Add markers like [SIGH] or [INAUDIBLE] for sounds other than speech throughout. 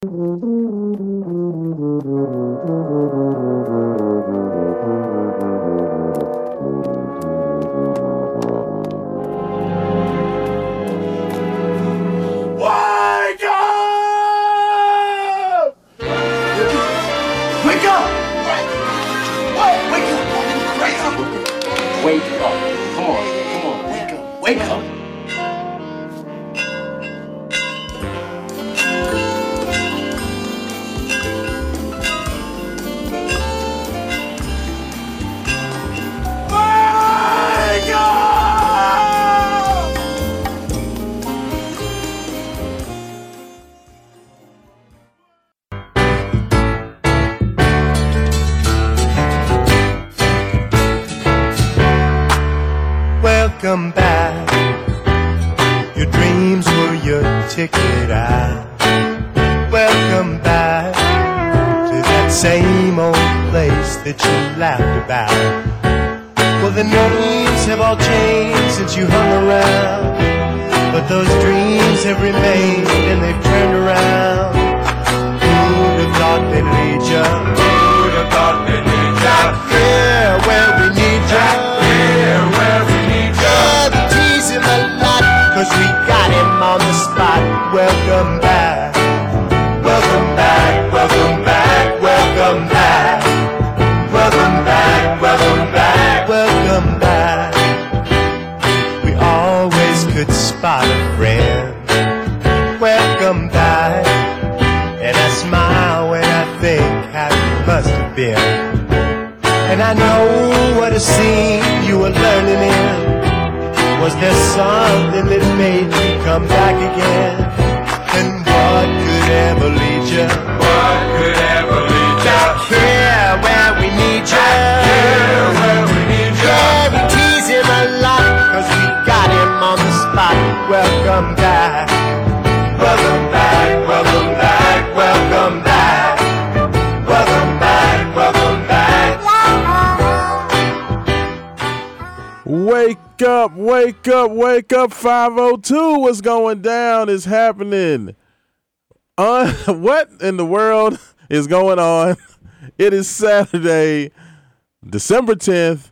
Wake up! Wake up! Wake, wake up! Wake up! Wake up! Come on, come on, wake up! Wake up! Wake up. 502. What's going down is happening. Uh, [LAUGHS] what in the world is going on? [LAUGHS] It is Saturday, December 10th,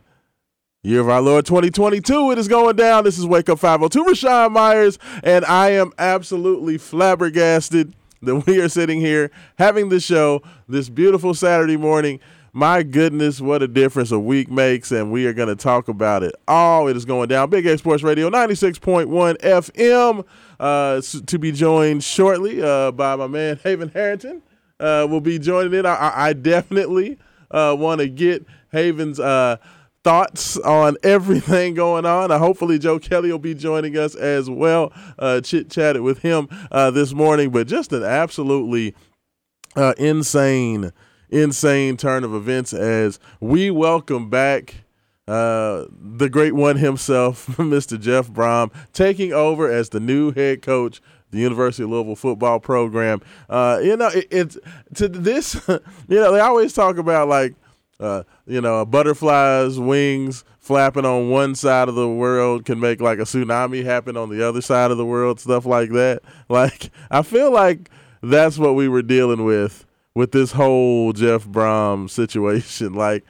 year of our Lord 2022. It is going down. This is Wake Up 502. Rashawn Myers, and I am absolutely flabbergasted that [LAUGHS] we are sitting here having the show this beautiful Saturday morning. My goodness, what a difference a week makes, and we are going to talk about it all. It is going down. Big A Sports Radio, 96.1 FM, uh, to be joined shortly uh, by my man Haven Harrington. Uh, will be joining in. I, I- I definitely uh, want to get Haven's uh, thoughts on everything going on. Uh, hopefully, Joe Kelly will be joining us as well. Uh, Chit chatted with him uh, this morning, but just an absolutely uh, insane, insane turn of events as we welcome back uh, the great one himself, [LAUGHS] Mr. Jeff Brohm, taking over as the new head coach. The University of Louisville football program. Uh, you know, it, it's to this. [LAUGHS] You know, they always talk about like, uh, you know, a butterfly's wings flapping on one side of the world can make like a tsunami happen on the other side of the world, stuff like that. [LAUGHS] Like, I feel like that's what we were dealing with with this whole Jeff Brohm situation. [LAUGHS] Like,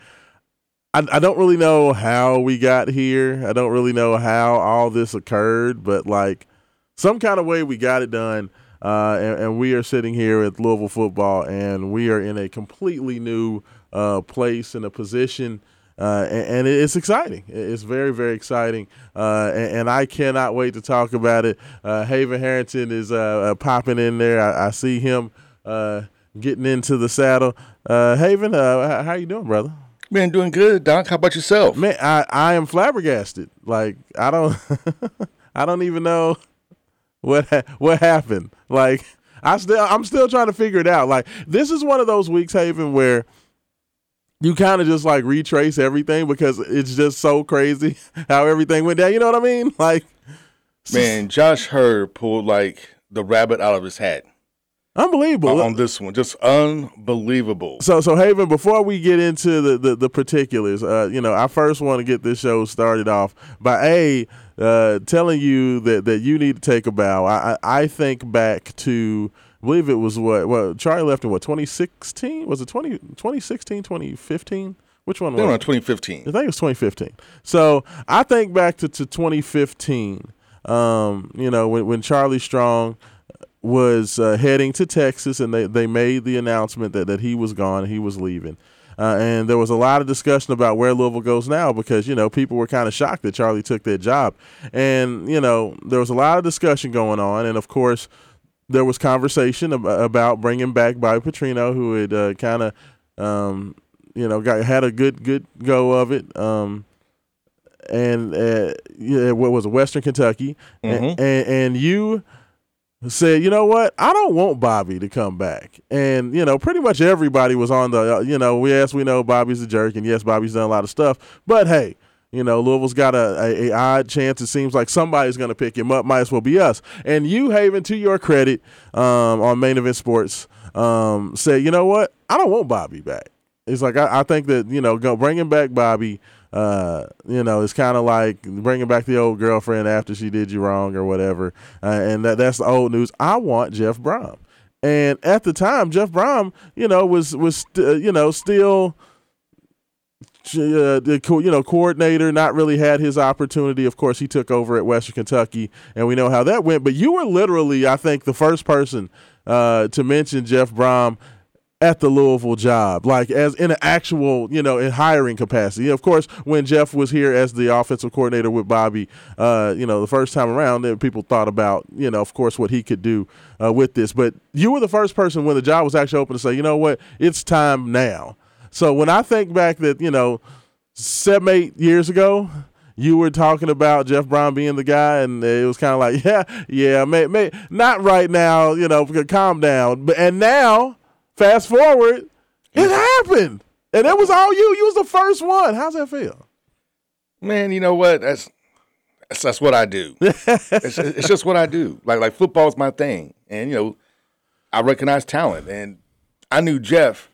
I, I don't really know how we got here. I don't really know how all this occurred, but like some kind of way we got it done. Uh, and, and we are sitting here at Louisville football, and we are in a completely new uh, place and a position. Uh, and, and it's exciting. It's very, very exciting, uh, and, and I cannot wait to talk about it. Uh, Haven Harrington is uh, uh, popping in there. I, I see him uh, getting into the saddle. Uh, Haven, uh, how you doing, brother? Man, doing good, Doc. How about yourself? Man, I, I am flabbergasted. Like I don't [LAUGHS] I don't even know what ha- what happened. Like I still I'm still trying to figure it out. Like this is one of those weeks, Haven, where you kind of just like retrace everything because it's just so crazy [LAUGHS] how everything went down. You know what I mean? [LAUGHS] Like Man, Josh Heird pulled like the rabbit out of his hat unbelievable. on this one. Just unbelievable. So, so Haven, before we get into the the, the particulars, uh, you know, I first want to get this show started off by a uh, telling you that that you need to take a bow. I I I think back to I believe it was what well Charlie left in what 2016 was it 20 2016 2015 which one was in it? 2015. I think it was 2015. So I think back to, to 2015, um, you know, when, when Charlie Strong was uh, heading to Texas and they, they made the announcement that, that he was gone, he was leaving. Uh, and there was a lot of discussion about where Louisville goes now because, you know, people were kind of shocked that Charlie took that job. And, you know, there was a lot of discussion going on. And of course, there was conversation ab- about bringing back Bobby Petrino, who had uh, kind of, um, you know, got had a good good go of it. Um, and uh, yeah, what was it, Western Kentucky, A- Mhm. and, and you said, you know what, I don't want Bobby to come back, and you know, pretty much everybody was on the, uh, you know, yes, we know Bobby's a jerk, and yes, Bobby's done a lot of stuff, but hey. You know, Louisville's got a, a, a odd chance. It seems like somebody's going to pick him up. Might as well be us. And you, Haven, to your credit, um, on Main Event Sports, um, said, you know what? I don't want Bobby back. It's like I, I think that you know, bringing back Bobby. Uh, you know, it's kind of like bringing back the old girlfriend after she did you wrong or whatever. Uh, and that that's the old news. I want Jeff Brohm. And at the time, Jeff Brohm, you know, was was st- uh, you know still uh, the co- you know coordinator not really had his opportunity. Of course, he took over at Western Kentucky, and we know how that went. But you were literally, I think, the first person uh, to mention Jeff Brohm at the Louisville job, like as in an actual, you know, in hiring capacity. Of course, when Jeff was here as the offensive coordinator with Bobby, uh, you know, the first time around, then people thought about, you know, of course, what he could do uh, with this. But you were the first person when the job was actually open to say, you know what, it's time now. So when I think back that, you know, seven, eight years ago, you were talking about Jeff Brohm being the guy, and it was kind of like, [LAUGHS] yeah, yeah, may, may, not right now, you know, calm down. But and now, fast forward, it happened, and it was all you. You was the first one. How's that feel? Man, you know what? That's that's, that's what I do. [LAUGHS] it's, it's just what I do. Like like football is my thing, and you know, I recognize talent, and I knew Jeff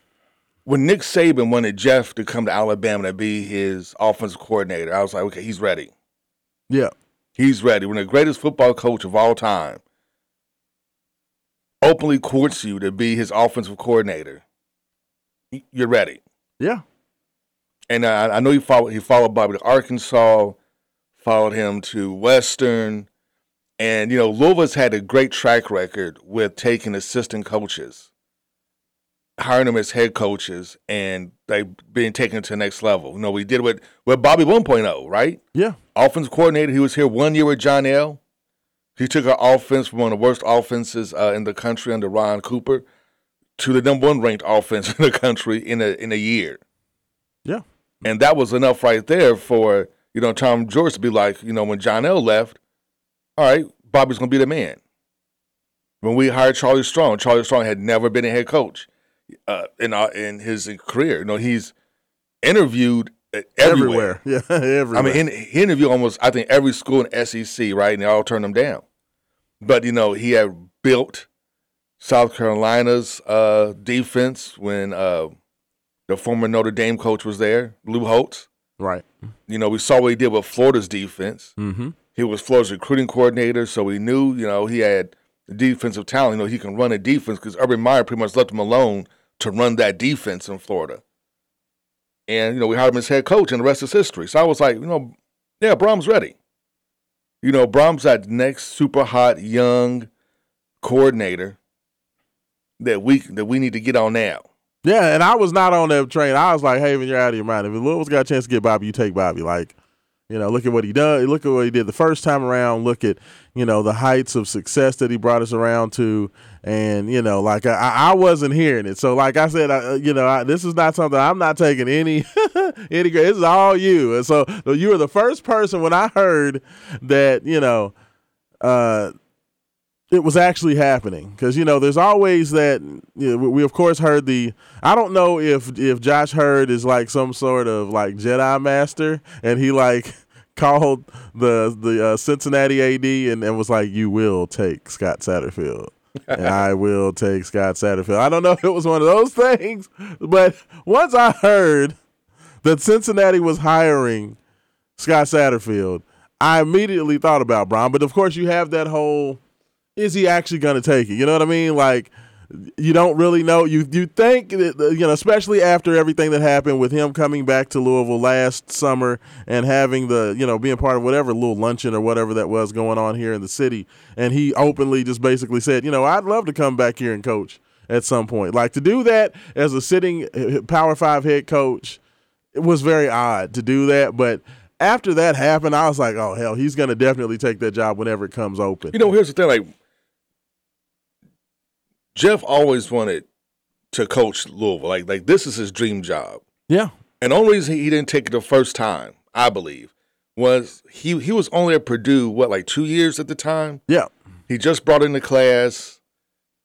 when Nick Saban wanted Jeff to come to Alabama to be his offensive coordinator. I was like, okay, he's ready. Yeah, He's ready. When the greatest football coach of all time openly courts you to be his offensive coordinator, you're ready. yeah, And I, I know he followed he followed Bobby to Arkansas, followed him to Western, and you know Louisville's had a great track record with taking assistant coaches, hiring them as head coaches, and they being taken to the next level. You know we did with with Bobby 1.0, right? yeah, offensive coordinator. He was here one year with John L. He took our offense from one of the worst offenses uh, in the country under Ron Cooper to the number one ranked [LAUGHS] offense in the country in a in a year. yeah, And that was enough right there for, you know, Tom Jurich to be like, you know, when John L left, all right, Bobby's going to be the man. When we hired Charlie Strong, Charlie Strong had never been a head coach uh, in our, in his career. You know, he's interviewed everywhere. everywhere. [LAUGHS] Yeah, everywhere. I mean, in, he interviewed almost, I think, every school in SEC, right? And they all turned him down. But, you know, he had built South Carolina's uh, defense when uh, the former Notre Dame coach was there, Lou Holtz. right. You know, we saw what he did with Florida's defense. Mm-hmm. He was Florida's recruiting coordinator, so we knew, you know, he had defensive talent. You know, he can run a defense because Urban Meyer pretty much left him alone to run that defense in Florida. And, you know, we hired him as head coach, and the rest is history. So I was like, you know, yeah, Brohm's ready. You know, Brohm's that next super hot young coordinator that we that we need to get on now. Yeah, and I was not on that train. I was like, Haven, you're out of your mind. If Louisville's got a chance to get Bobby, you take Bobby. Like, you know, look at what he done. Look at what he did the first time around. Look at, you know, the heights of success that he brought us around to. And, you know, like I, I wasn't hearing it. So, like I said, I, you know, I, this is not something I'm not taking any, [LAUGHS] any, this is all you. And so you were the first person when I heard that, you know, uh, it was actually happening. Because you know there's always that you know, we, we of course heard the i don't know if if josh Heird is like some sort of like jedi master and he like [LAUGHS] called the the uh, cincinnati ad and, and was like you will take scott satterfield. And i [LAUGHS] will take scott satterfield. I don't know if it was one of those things but once i heard that cincinnati was hiring scott satterfield i immediately thought about Brohm but of course you have that whole is he actually going to take it? You know what I mean? Like you don't really know. You you think that, you know, especially after everything that happened with him coming back to Louisville last summer and having the you know being part of whatever little luncheon or whatever that was going on here in the city, and he openly just basically said, you know, I'd love to come back here and coach at some point. Like to do that as a sitting uh, Power Five head coach, it was very odd to do that, but after that happened, I was like, oh hell, he's gonna definitely take that job whenever it comes open. You know, here's the thing: like Jeff always wanted to coach Louisville. Like, like this is his dream job. Yeah, and the only reason he didn't take it the first time, I believe, was he he was only at Purdue what like two years at the time. Yeah, he just brought in the class,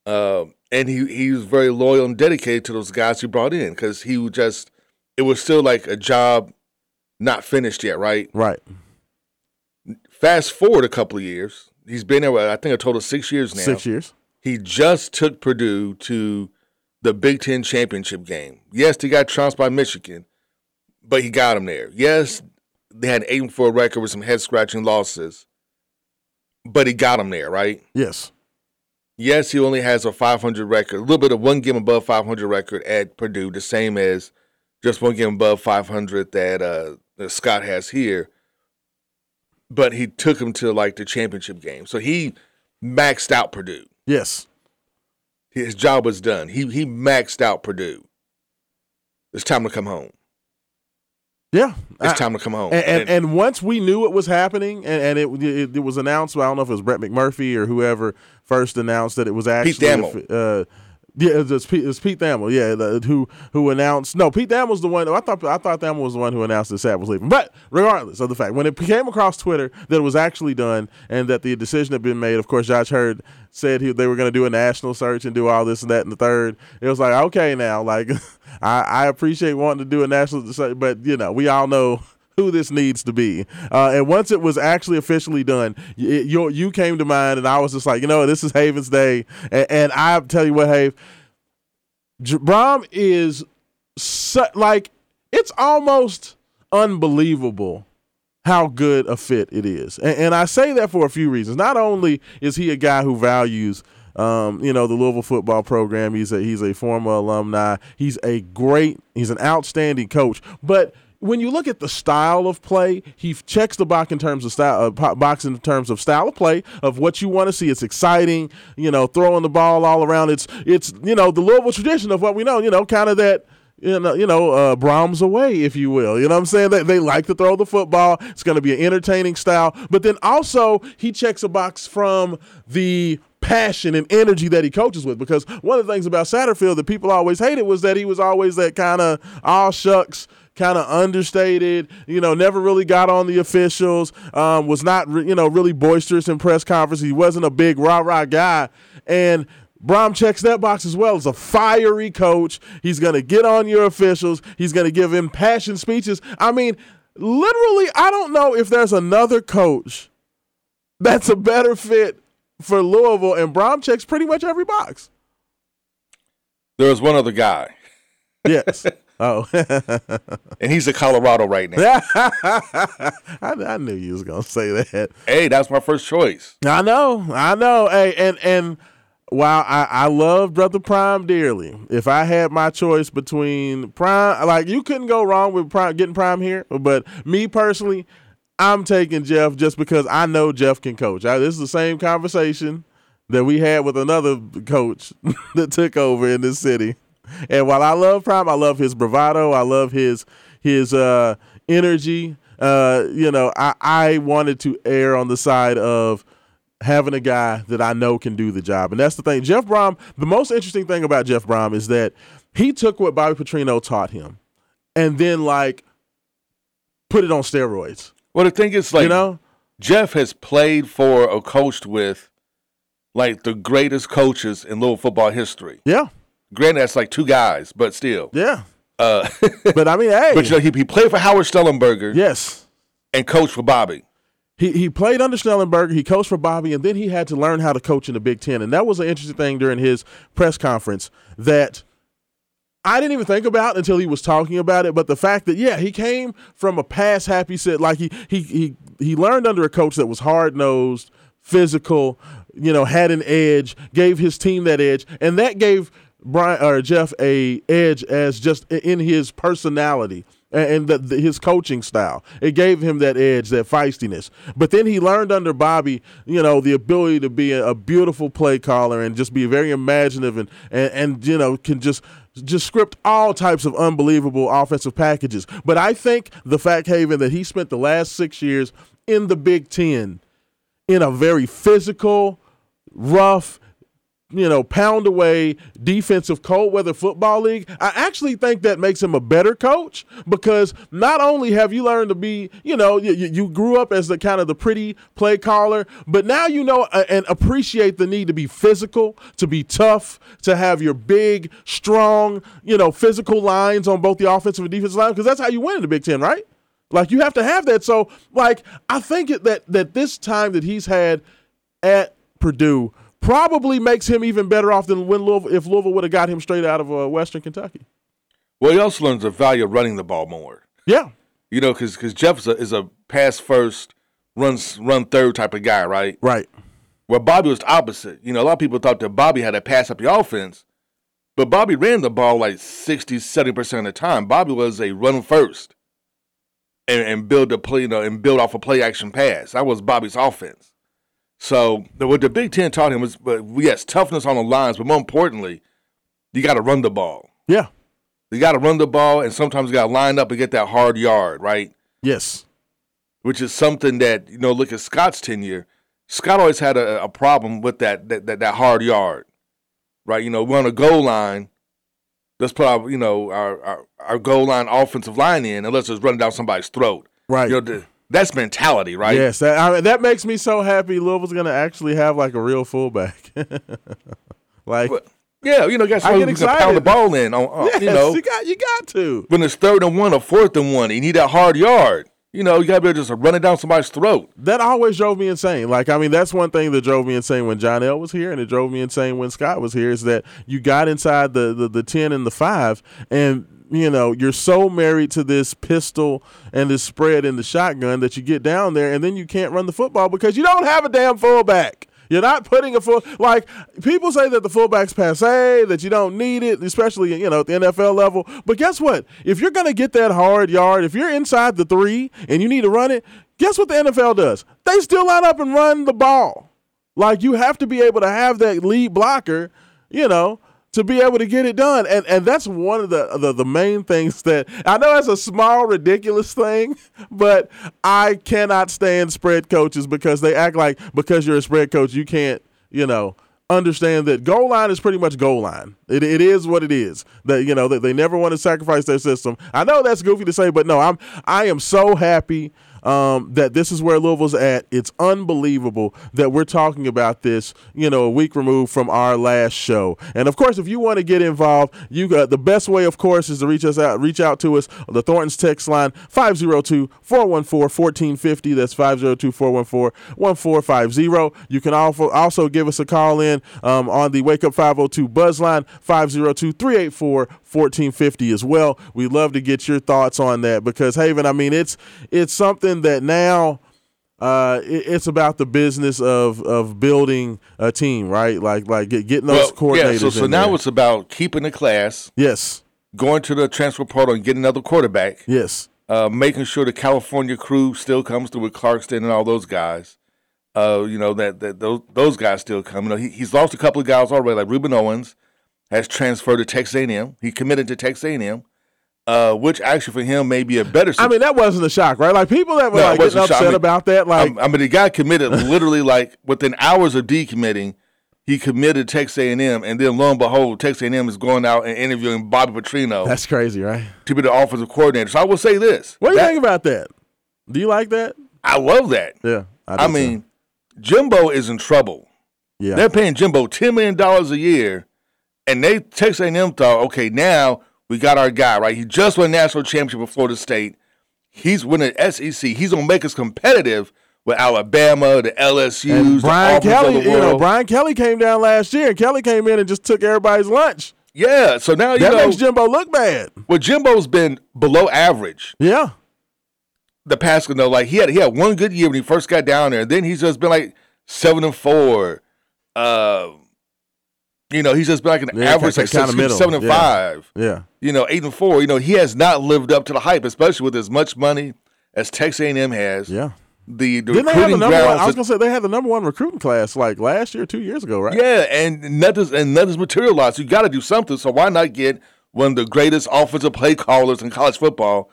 uh, and he he was very loyal and dedicated to those guys he brought in because he just it was still like a job not finished yet, right? Right. Fast forward a couple of years, he's been there. I think a total of six years now. Six years. He just took Purdue to the Big Ten championship game. Yes, they got trounced by Michigan, but he got them there. Yes, they had an eight and four record with some head scratching losses, but he got them there, right? Yes. Yes, he only has a 500 record, a little bit of one game above 500 record at Purdue, the same as just one game above 500 that uh, that Scott has here. But he took him to like the championship game, so he maxed out Purdue. Yes, his job was done. He he maxed out Purdue. It's time to come home. Yeah, it's I, time to come home. And, and, and, once we knew it was happening, and, and it, it, it was announced. I don't know if it was Brett McMurphy or whoever first announced that it was actually. Pete Thamel. Uh, yeah, it's Pete, it's Pete Thamel. Yeah, the, who who announced? No, Pete Thamel was the one. I thought I thought Thamel was the one who announced that Sapp was leaving. But regardless of the fact, when it came across Twitter that it was actually done and that the decision had been made, of course, Josh Heird said he, they were going to do a national search and do all this and that and the third. It was like okay, now like [LAUGHS] I, I appreciate wanting to do a national search, but you know we all know who this needs to be. Uh, and once it was actually officially done, it, you, you came to mind, and I was just like, you know, this is Haven's day. And, and I tell you what, Have, Brohm is like, it's almost unbelievable how good a fit it is. And, and, I say that for a few reasons. Not only is he a guy who values um, you know, the Louisville football program. He's a he's a former alumni. He's a great, he's an outstanding coach. But when you look at the style of play, he checks the box in terms of style, uh, box in terms of style of play of what you want to see. It's exciting, you know, throwing the ball all around. It's it's you know the Louisville tradition of what we know, you know, kind of that you know, you know, uh, Brohm's away, if you will. You know what I'm saying? They, they like to throw the football. It's going to be an entertaining style. But then also, he checks a box from the passion and energy that he coaches with. Because one of the things about Satterfield that people always hated was that he was always that kind of all shucks, kind of understated, you know, never really got on the officials, um, was not, re- you know, really boisterous in press conference. He wasn't a big rah rah guy. And Brohm checks that box as well as a fiery coach. He's going to get on your officials. He's going to give impassioned speeches. I mean, literally, I don't know if there's another coach that's a better fit for Louisville, and Brohm checks pretty much every box. There was one other guy. Yes. [LAUGHS] Oh, [LAUGHS] and he's in Colorado right now. [LAUGHS] I, I, knew you was gonna say that. Hey, that's my first choice. I know, I know. Hey, and and while I, I love Brother Prime dearly, if I had my choice between Prime, like you couldn't go wrong with Prime getting Prime here, but me personally, I'm taking Jeff just because I know Jeff can coach. I, this is the same conversation that we had with another coach [LAUGHS] that took over in this city. And while I love Prime, I love his bravado. I love his his uh, energy. Uh, you know, I, I wanted to err on the side of having a guy that I know can do the job. And that's the thing. Jeff Brohm, the most interesting thing about Jeff Brohm is that he took what Bobby Petrino taught him and then like put it on steroids. Well, the thing is, like, you know, Jeff has played for or coached with like the greatest coaches in little football history. Yeah. Granted, that's like two guys, but still. Yeah. Uh, [LAUGHS] but I mean, hey. But you know, he, he played for Howard Schnellenberger. Yes. And coached for Bobby. He, he played under Schnellenberger, he coached for Bobby, and then he had to learn how to coach in the Big Ten. And that was an interesting thing during his press conference that I didn't even think about until he was talking about it. But the fact that yeah, he came from a pass happy set, like he he he he learned under a coach that was hard nosed, physical, you know, had an edge, gave his team that edge, and that gave Brian or Jeff a edge as just in his personality and the, the, his coaching style. It gave him that edge, that feistiness. But then he learned under Bobby, you know, the ability to be a, a beautiful play caller and just be very imaginative and, and, and you know can just just script all types of unbelievable offensive packages. But I think the fact, Haven, that he spent the last six years in the Big Ten in a very physical, rough, you know, pound away defensive cold weather football league, I actually think that makes him a better coach because not only have you learned to be, you know, you, you grew up as the kind of the pretty play caller, but now you know uh, and appreciate the need to be physical, to be tough, to have your big, strong, you know, physical lines on both the offensive and defensive line because that's how you win in the Big Ten, right? Like you have to have that. So, like, I think that that this time that he's had at Purdue probably makes him even better off than when Louisville, if Louisville would have got him straight out of uh, Western Kentucky. Well, he also learns the value of running the ball more. Yeah, you know, because because Jeff is a, is a pass first, runs run third type of guy, right? Right. Where Bobby was the opposite. You know, a lot of people thought that Bobby had to pass up the offense, but Bobby ran the ball like 60, 70 percent of the time. Bobby was a run first and, and build a play, you know, and build off a play action pass. That was Bobby's offense. So what the Big Ten taught him was, but yes, toughness on the lines, but more importantly, you got to run the ball. Yeah, you got to run the ball, and sometimes you got to line up and get that hard yard, right? Yes, which is something that you know. Look at Scott's tenure. Scott always had a, a problem with that, that that that hard yard, right? You know, we're on a goal line. Let's put our you know our, our, our goal line offensive line in, and let's just run down somebody's throat. Right. You know, the, that's mentality, right? Yes, that, I mean, that makes me so happy. Louisville's going to actually have like a real fullback. [LAUGHS] like, but, yeah, you know, guys, I get excited. Pound the ball in. On, on yes, you know, you got you got to. When it's third and one or fourth and one, you need that hard yard. You know, you got to be able to just run it down somebody's throat. That always drove me insane. Like, I mean, that's one thing that drove me insane when John L was here, and it drove me insane when Scott was here. Is that you got inside the the, the ten and the five, and you know, you're so married to this pistol and this spread in the shotgun that you get down there and then you can't run the football because you don't have a damn fullback. You're not putting a full like people say that the fullback's passe, that you don't need it, especially you know at the NFL level. But guess what? If you're gonna get that hard yard, if you're inside the three and you need to run it, guess what the NFL does? They still line up and run the ball. Like you have to be able to have that lead blocker, you know, to be able to get it done. And and that's one of the, the, the main things that I know it's a small, ridiculous thing, but I cannot stand spread coaches because they act like because you're a spread coach, you can't, you know, understand that goal line is pretty much goal line. It, it is what it is. That you know that they never want to sacrifice their system. I know that's goofy to say, but no, I'm I am so happy um, that this is where Louisville's at. It's unbelievable that we're talking about this, you know, a week removed from our last show. And of course, if you want to get involved, you got the best way, of course, is to reach us out, reach out to us on the Thornton's text line 502-414-1450. That's 502-414-1450. You can also give us a call in um, on the Wake Up 502 Buzz line 502-384-1450 as well. We'd love to get your thoughts on that because Haven, I mean, it's it's something something that now uh, it, it's about the business of of building a team, right? Like like get, getting those well, coordinators. Yeah, so, so now there. it's about keeping the class. Yes. Going to the transfer portal and getting another quarterback. Yes. Uh, making sure the California crew still comes through with Clarkson and all those guys. Uh, you know that, that those those guys still come. You know he, he's lost a couple of guys already, like Rueben Owens has transferred to Texas A&M. He committed to Texas A&M uh, which actually for him may be a better. Situation. I mean, that wasn't a shock, right? Like people that were no, like getting upset I mean, about that. Like, I, mean, the guy committed literally like within hours of decommitting, he committed Texas A&M, and then lo and behold, Texas A&M is going out and interviewing Bobby Petrino. That's crazy, right? To be the offensive coordinator. So I will say this: What do you think about that? Do you like that? I love that. Yeah, I, I mean, Jimbo is in trouble. Yeah, they're paying Jimbo ten million dollars a year, and they Texas A&M thought, okay, now we got our guy, right? He just won a national championship with Florida State. He's winning SEC. He's gonna make us competitive with Alabama, the LSU, and Brian Kelly. You know, Brian Kelly came down last year. and Kelly came in and just took everybody's lunch. Yeah, so now you that know, makes Jimbo look bad. Well, Jimbo's been below average. Yeah, the past, you know, like he had he had one good year when he first got down there, and then he's just been like seven and four, Uh, you know, he's just been like an Yeah, average, like kinda six, middle. seven and Yeah. five. Yeah. You know, eight and four. You know, he has not lived up to the hype, especially with as much money as Texas A&M has. Yeah. The, the Didn't they have the recruiting number one? I was gonna say they had the number one recruiting class like last year, two years ago, right? Yeah, and nothing's and nothing's materialized. You got to do something. So why not get one of the greatest offensive play callers in college football,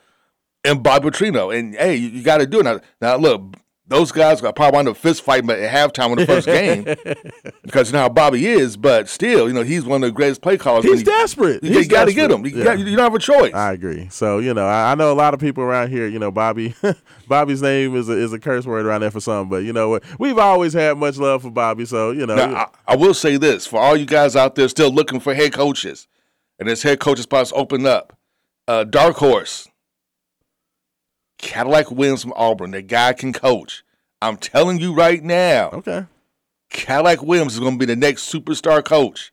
and Bob Petrino? And hey, you, you got to do it now. Now look, those guys got probably wind up fist fighting at halftime in the first game [LAUGHS] because you know how Bobby is. But still, you know he's one of the greatest play callers. He's you- desperate. You, He's got to get him. You, Yeah. got, you don't have a choice. I agree. So you know, I, I know a lot of people around here. You know, Bobby, [LAUGHS] Bobby's name is a, is a curse word around there for some, but you know what? We've always had much love for Bobby. So you know, Now, I, I will say this for all you guys out there still looking for head coaches, and this head coaching spots open up. Uh, Dark Horse, Cadillac Williams from Auburn. That guy can coach. I'm telling you right now, okay, Cadillac Williams is going to be the next superstar coach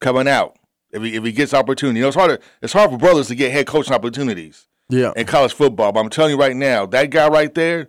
coming out if he if he gets opportunity. You know, it's hard. To, it's hard for brothers to get head coaching opportunities yeah. in college football. But I'm telling you right now, that guy right there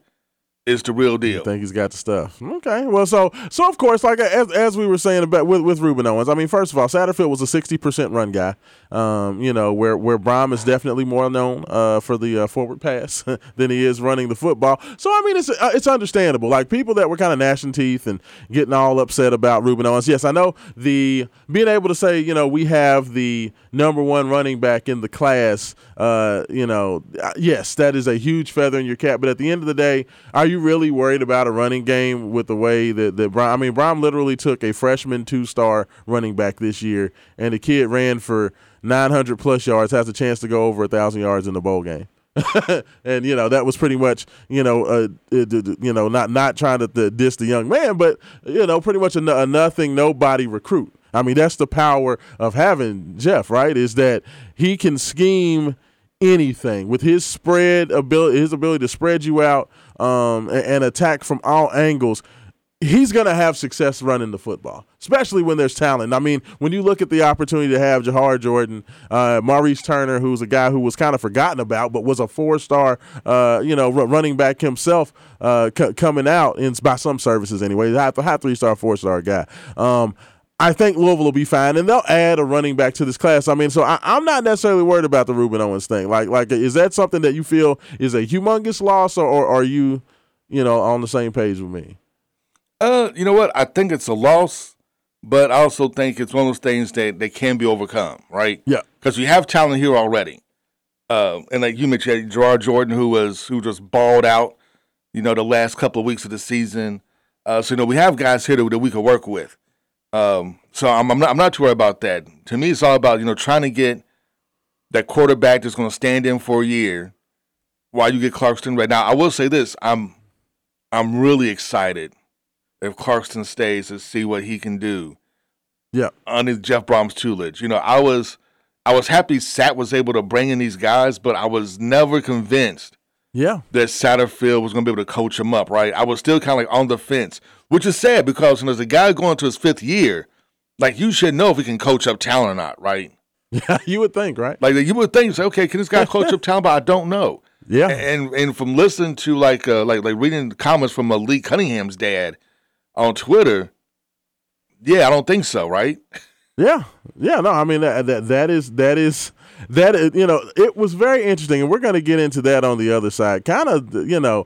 is the real deal. I think he's got the stuff. Okay, well, so so of course, like as as we were saying about with with Rueben Owens, I mean, first of all, Satterfield was a sixty percent run guy. Um, you know, where where Brohm is definitely more known uh, for the uh, forward pass [LAUGHS] than he is running the football. So I mean, it's uh, it's understandable. Like people that were kind of gnashing teeth and getting all upset about Rueben Owens. Yes, I know the being able to say, you know, we have the number one running back in the class. Uh, you know, uh, yes, that is a huge feather in your cap. But at the end of the day, are you really worried about a running game with the way that that Brohm? I mean, Brohm literally took a freshman two star running back this year, and the kid ran for 900 plus yards, has a chance to go over a thousand yards in the bowl game. [LAUGHS] and you know that was pretty much you know uh, you know not not trying to, to diss the young man, but you know pretty much a, a nothing nobody recruit. I mean that's the power of having Jeff, right? Is that he can scheme anything with his spread ability, his ability to spread you out um, and, and attack from all angles he's going to have success running the football, especially when there's talent. I mean, when you look at the opportunity to have Jawhar Jordan, uh, Maurice Turner, who's a guy who was kind of forgotten about, but was a four-star, uh, you know, r- running back himself, uh, c- coming out in by some services anyway, high, high three-star, four-star guy. Um, I think Louisville will be fine, and they'll add a running back to this class. I mean, so I, I'm not necessarily worried about the Rueben Owens thing. Like, like, is that something that you feel is a humongous loss, or, or are you, you know, on the same page with me? Uh, you know what? I think it's a loss, but I also think it's one of those things that, that can be overcome, right? Yeah. Because we have talent here already. Uh, and like you mentioned, Gerard Jordan, who was who just balled out, you know, the last couple of weeks of the season. Uh, so you know, we have guys here that, that we could work with. Um, so I'm, I'm not I'm not too worried about that. To me, it's all about you know trying to get that quarterback that's going to stand in for a year while you get Clarkson right now. I will say this: I'm I'm really excited if Clarkson stays to see what he can do Yeah. under Jeff Brohm's tutelage. You know, I was I was happy Sat was able to bring in these guys, but I was never convinced Yeah. that Satterfield was going to be able to coach him up. Right? I was still kind of like on the fence, which is sad because you know, as a guy going to his fifth year, like you should know if he can coach up talent or not, right? [LAUGHS] Yeah, you would think, right? Like you would think, say, okay, can this guy [LAUGHS] coach up talent? But I don't know. Yeah. And and from listening to like uh, like like reading comments from Malik Cunningham's dad on Twitter, yeah, I don't think so, right? Yeah, yeah. No, I mean that that, that is that is that is, you know it was very interesting, and we're going to get into that on the other side. Kind of, you know,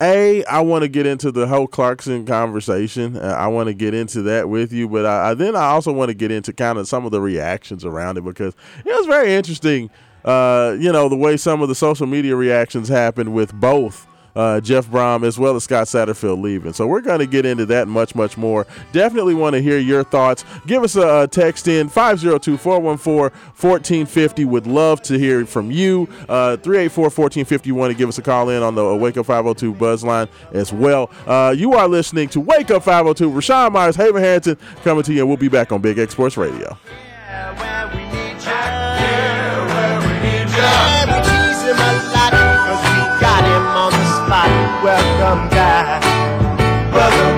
a I want to get into the whole Clarkson conversation. Uh, I want to get into that with you, but I, I then I also want to get into kind of some of the reactions around it because it was very interesting. Uh, you know, the way some of the social media reactions happened with both uh, Jeff Brohm as well as Scott Satterfield leaving. So we're going to get into that much, much more. Definitely want to hear your thoughts. Give us a, a text in 502-414-1450. Would love to hear from you. Uh, 384-1450. Want to give us a call in on the Wake Up 502 buzz line as well. Uh, you are listening to Wake Up 502. Rashawn Myers, Haven Harrington coming to you. And we'll be back on Big X Sports Radio. Every Welcome back. Welcome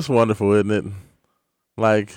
just wonderful, isn't it? Like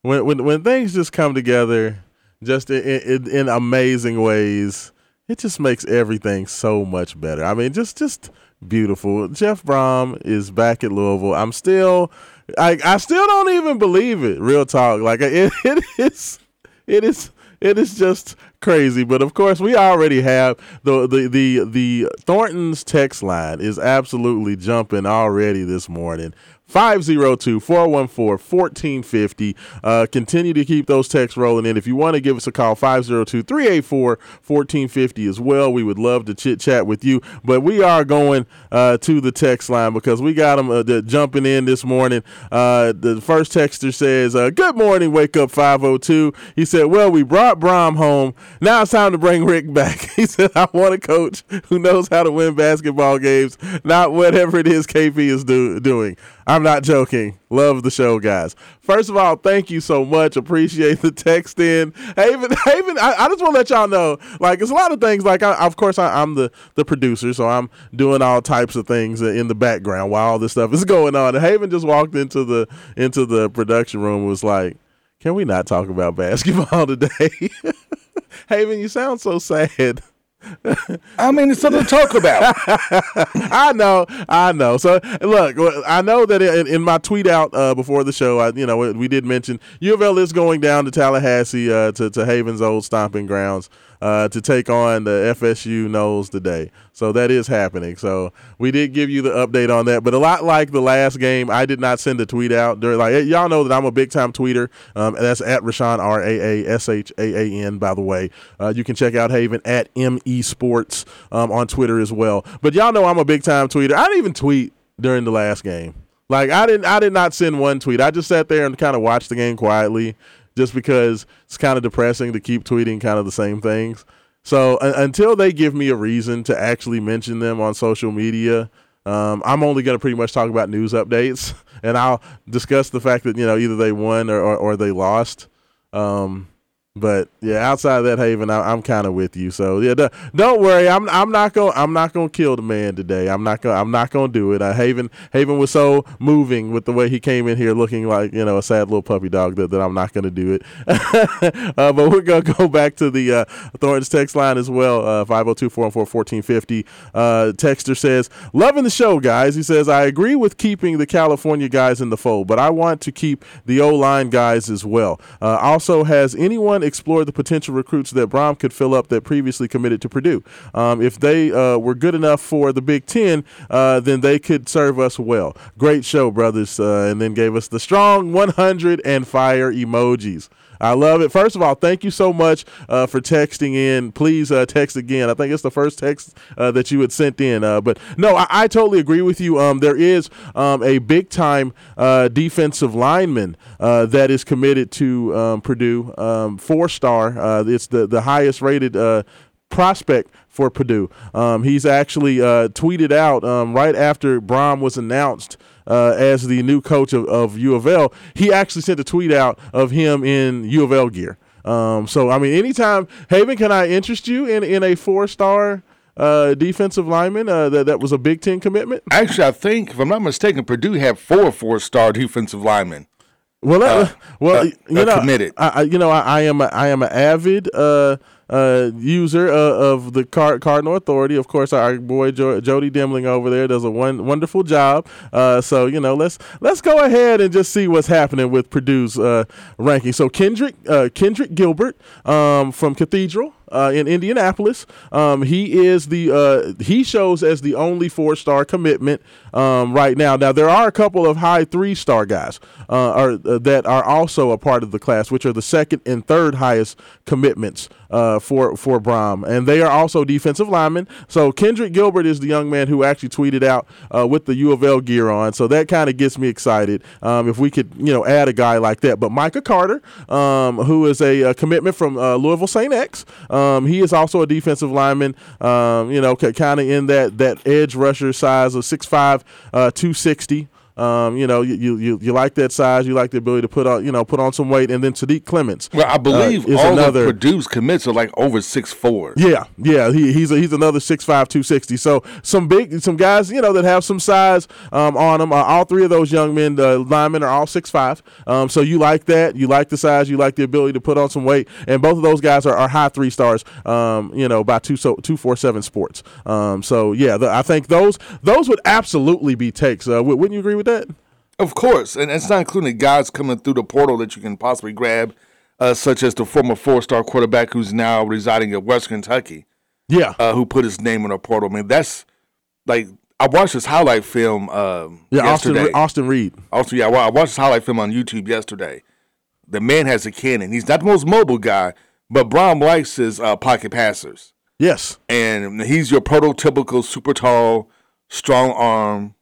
when when when things just come together, just in, in, in amazing ways, it just makes everything so much better. I mean, just just beautiful. Jeff Brohm is back at Louisville. I'm still, I I still don't even believe it. Real talk, like it, [LAUGHS] it is, it is it is just crazy. But of course, we already have the the the the Thornton's text line is absolutely jumping already this morning. 502-414-1450. Uh, continue to keep those texts rolling in. If you want to give us a call, 502-384-1450 as well. We would love to chit chat with you. But we are going uh, to the text line because we got them uh, jumping in this morning. Uh, the first texter says, uh, good morning, wake up 502. He said, well, we brought Brohm home. Now it's time to bring Rick back. [LAUGHS] He said, I want a coach who knows how to win basketball games, not whatever it is KP is do- doing. I'm not joking. Love the show, guys. First of all, thank you so much. Appreciate the text in. Haven, Haven, [LAUGHS] I, I just want to let y'all know, like, it's a lot of things. Like, I, of course, I, am the, the producer, so I'm doing all types of things in the background while all this stuff is [LAUGHS] going on. And Haven just walked into the into the production room was like, can we not talk about basketball [LAUGHS] today? Haven, you sound so sad. I mean, it's something to talk about. [LAUGHS] I know, I know. So look, I know that in, in my tweet out uh, before the show, I, you know, we did mention U of L is going down to Tallahassee uh, to to Haven's old stomping grounds uh, to take on the FSU Noles today. So that is happening. So we did give you the update on that. But a lot like the last game, I did not send a tweet out. During, like y'all know that I'm a big time tweeter. Um, that's at Rashawn R A A S H A A N. By the way, uh, you can check out Haven at M E Sports um, on Twitter as well. But y'all know I'm a big time tweeter. I didn't even tweet during the last game. Like I didn't, I did not send one tweet. I just sat there and kind of watched the game quietly just because it's kind of depressing to keep tweeting kind of the same things. So uh, until they give me a reason to actually mention them on social media, um, I'm only going to pretty much talk about news updates, [LAUGHS] and I'll discuss the fact that you know either they won or or, or they lost. Um, but yeah, outside of that Haven, I, am kind of with you. So yeah, don't worry. I'm I'm not gonna I'm not gonna kill the man today. I'm not gonna I'm not gonna do it. Uh, Haven Haven was so moving with the way he came in here looking like you know a sad little puppy dog that, that I'm not gonna do it. [LAUGHS] uh, but we're gonna [LAUGHS] go back to the uh, Thornton's text line as well. Uh, five zero two four four fourteen fifty. Uh, texter says, "Loving the show, guys." He says, "I agree with keeping the California guys in the fold, but I want to keep the O line guys as well. Uh, also, has anyone explore the potential recruits that Brohm could fill up that previously committed to Purdue. Um, if they uh, were good enough for the Big Ten, uh, then they could serve us well. Great show, brothers. Uh, and then gave us the strong 100 and fire emojis. I love it. First of all, thank you so much uh, for texting in. Please uh, text again. I think it's the first text uh, that you had sent in. Uh, but no, I, I, totally agree with you. Um, there is um, a big time uh, defensive lineman uh, that is committed to um, Purdue, um, four star. it's the, the highest rated prospect for Purdue. Um, he's actually uh, tweeted out um, right after Brohm was announced uh, as the new coach of, of U of L. He actually sent a tweet out of him in U of L gear. Um, so I mean, anytime Haven, can I interest you in in a four star? Uh, defensive lineman uh, that that was a Big Ten commitment. Actually, I think if I'm not mistaken, Purdue had four four star defensive linemen. Well, uh, well, uh, you know, committed. I, you know, I, I am a, I am an avid uh, user uh, of the Card- Cardinal Authority. Of course, our boy jo- Jody Demling over there does a one- wonderful job. Uh, so you know, let's let's go ahead and just see what's happening with Purdue's uh, ranking. So Kendrick uh, Kendrick Gilbert um, from Cathedral uh, in Indianapolis. Um, he is the uh, he shows as the only four star commitment um, right now. Now there are a couple of high three star guys uh, are, uh, that are also a part of the class, which are the second and third highest commitments uh, for for Brohm, and they are also defensive linemen. So Kendrick Gilbert is the young man who actually tweeted out uh, with the U of L gear on. So that kind of gets me excited um, if we could you know add a guy like that. But Micah Carter, um, who is a, a commitment from Louisville St. X. Um, he is also a defensive lineman. Um, you know, kind of in that that edge rusher size of 6'5", uh, 260. Um, you know, you, you you like that size, you like the ability to put on you know put on some weight, and then Sadiq Clements. Well, I believe uh, is all another- the Purdue's commits are like over six four. Yeah, yeah, he, he's a, he's another 6'5", 260. So some big, some guys, you know, that have some size um, on them. Uh, all three of those young men, the linemen, are all 6'5". Um, so you like that. You like the size. You like the ability to put on some weight. And both of those guys are, are high three stars. Um, you know, by two so two four seven sports. Um, so yeah, the, I think those those would absolutely be takes. Uh, wouldn't you agree with that? Of course, and it's not including guys coming through the portal that you can possibly grab, uh, such as the former four-star quarterback who's now residing at West Kentucky, Yeah, uh, who put his name in the portal. I mean, that's like I watched this highlight film um, yeah. Austin yesterday. Re- Austin Reed. Also, yeah, well, I watched this highlight film on YouTube yesterday. The man has a cannon. He's not the most mobile guy, but Brohm likes his uh, pocket passers. Yes. And he's your prototypical super tall, strong arm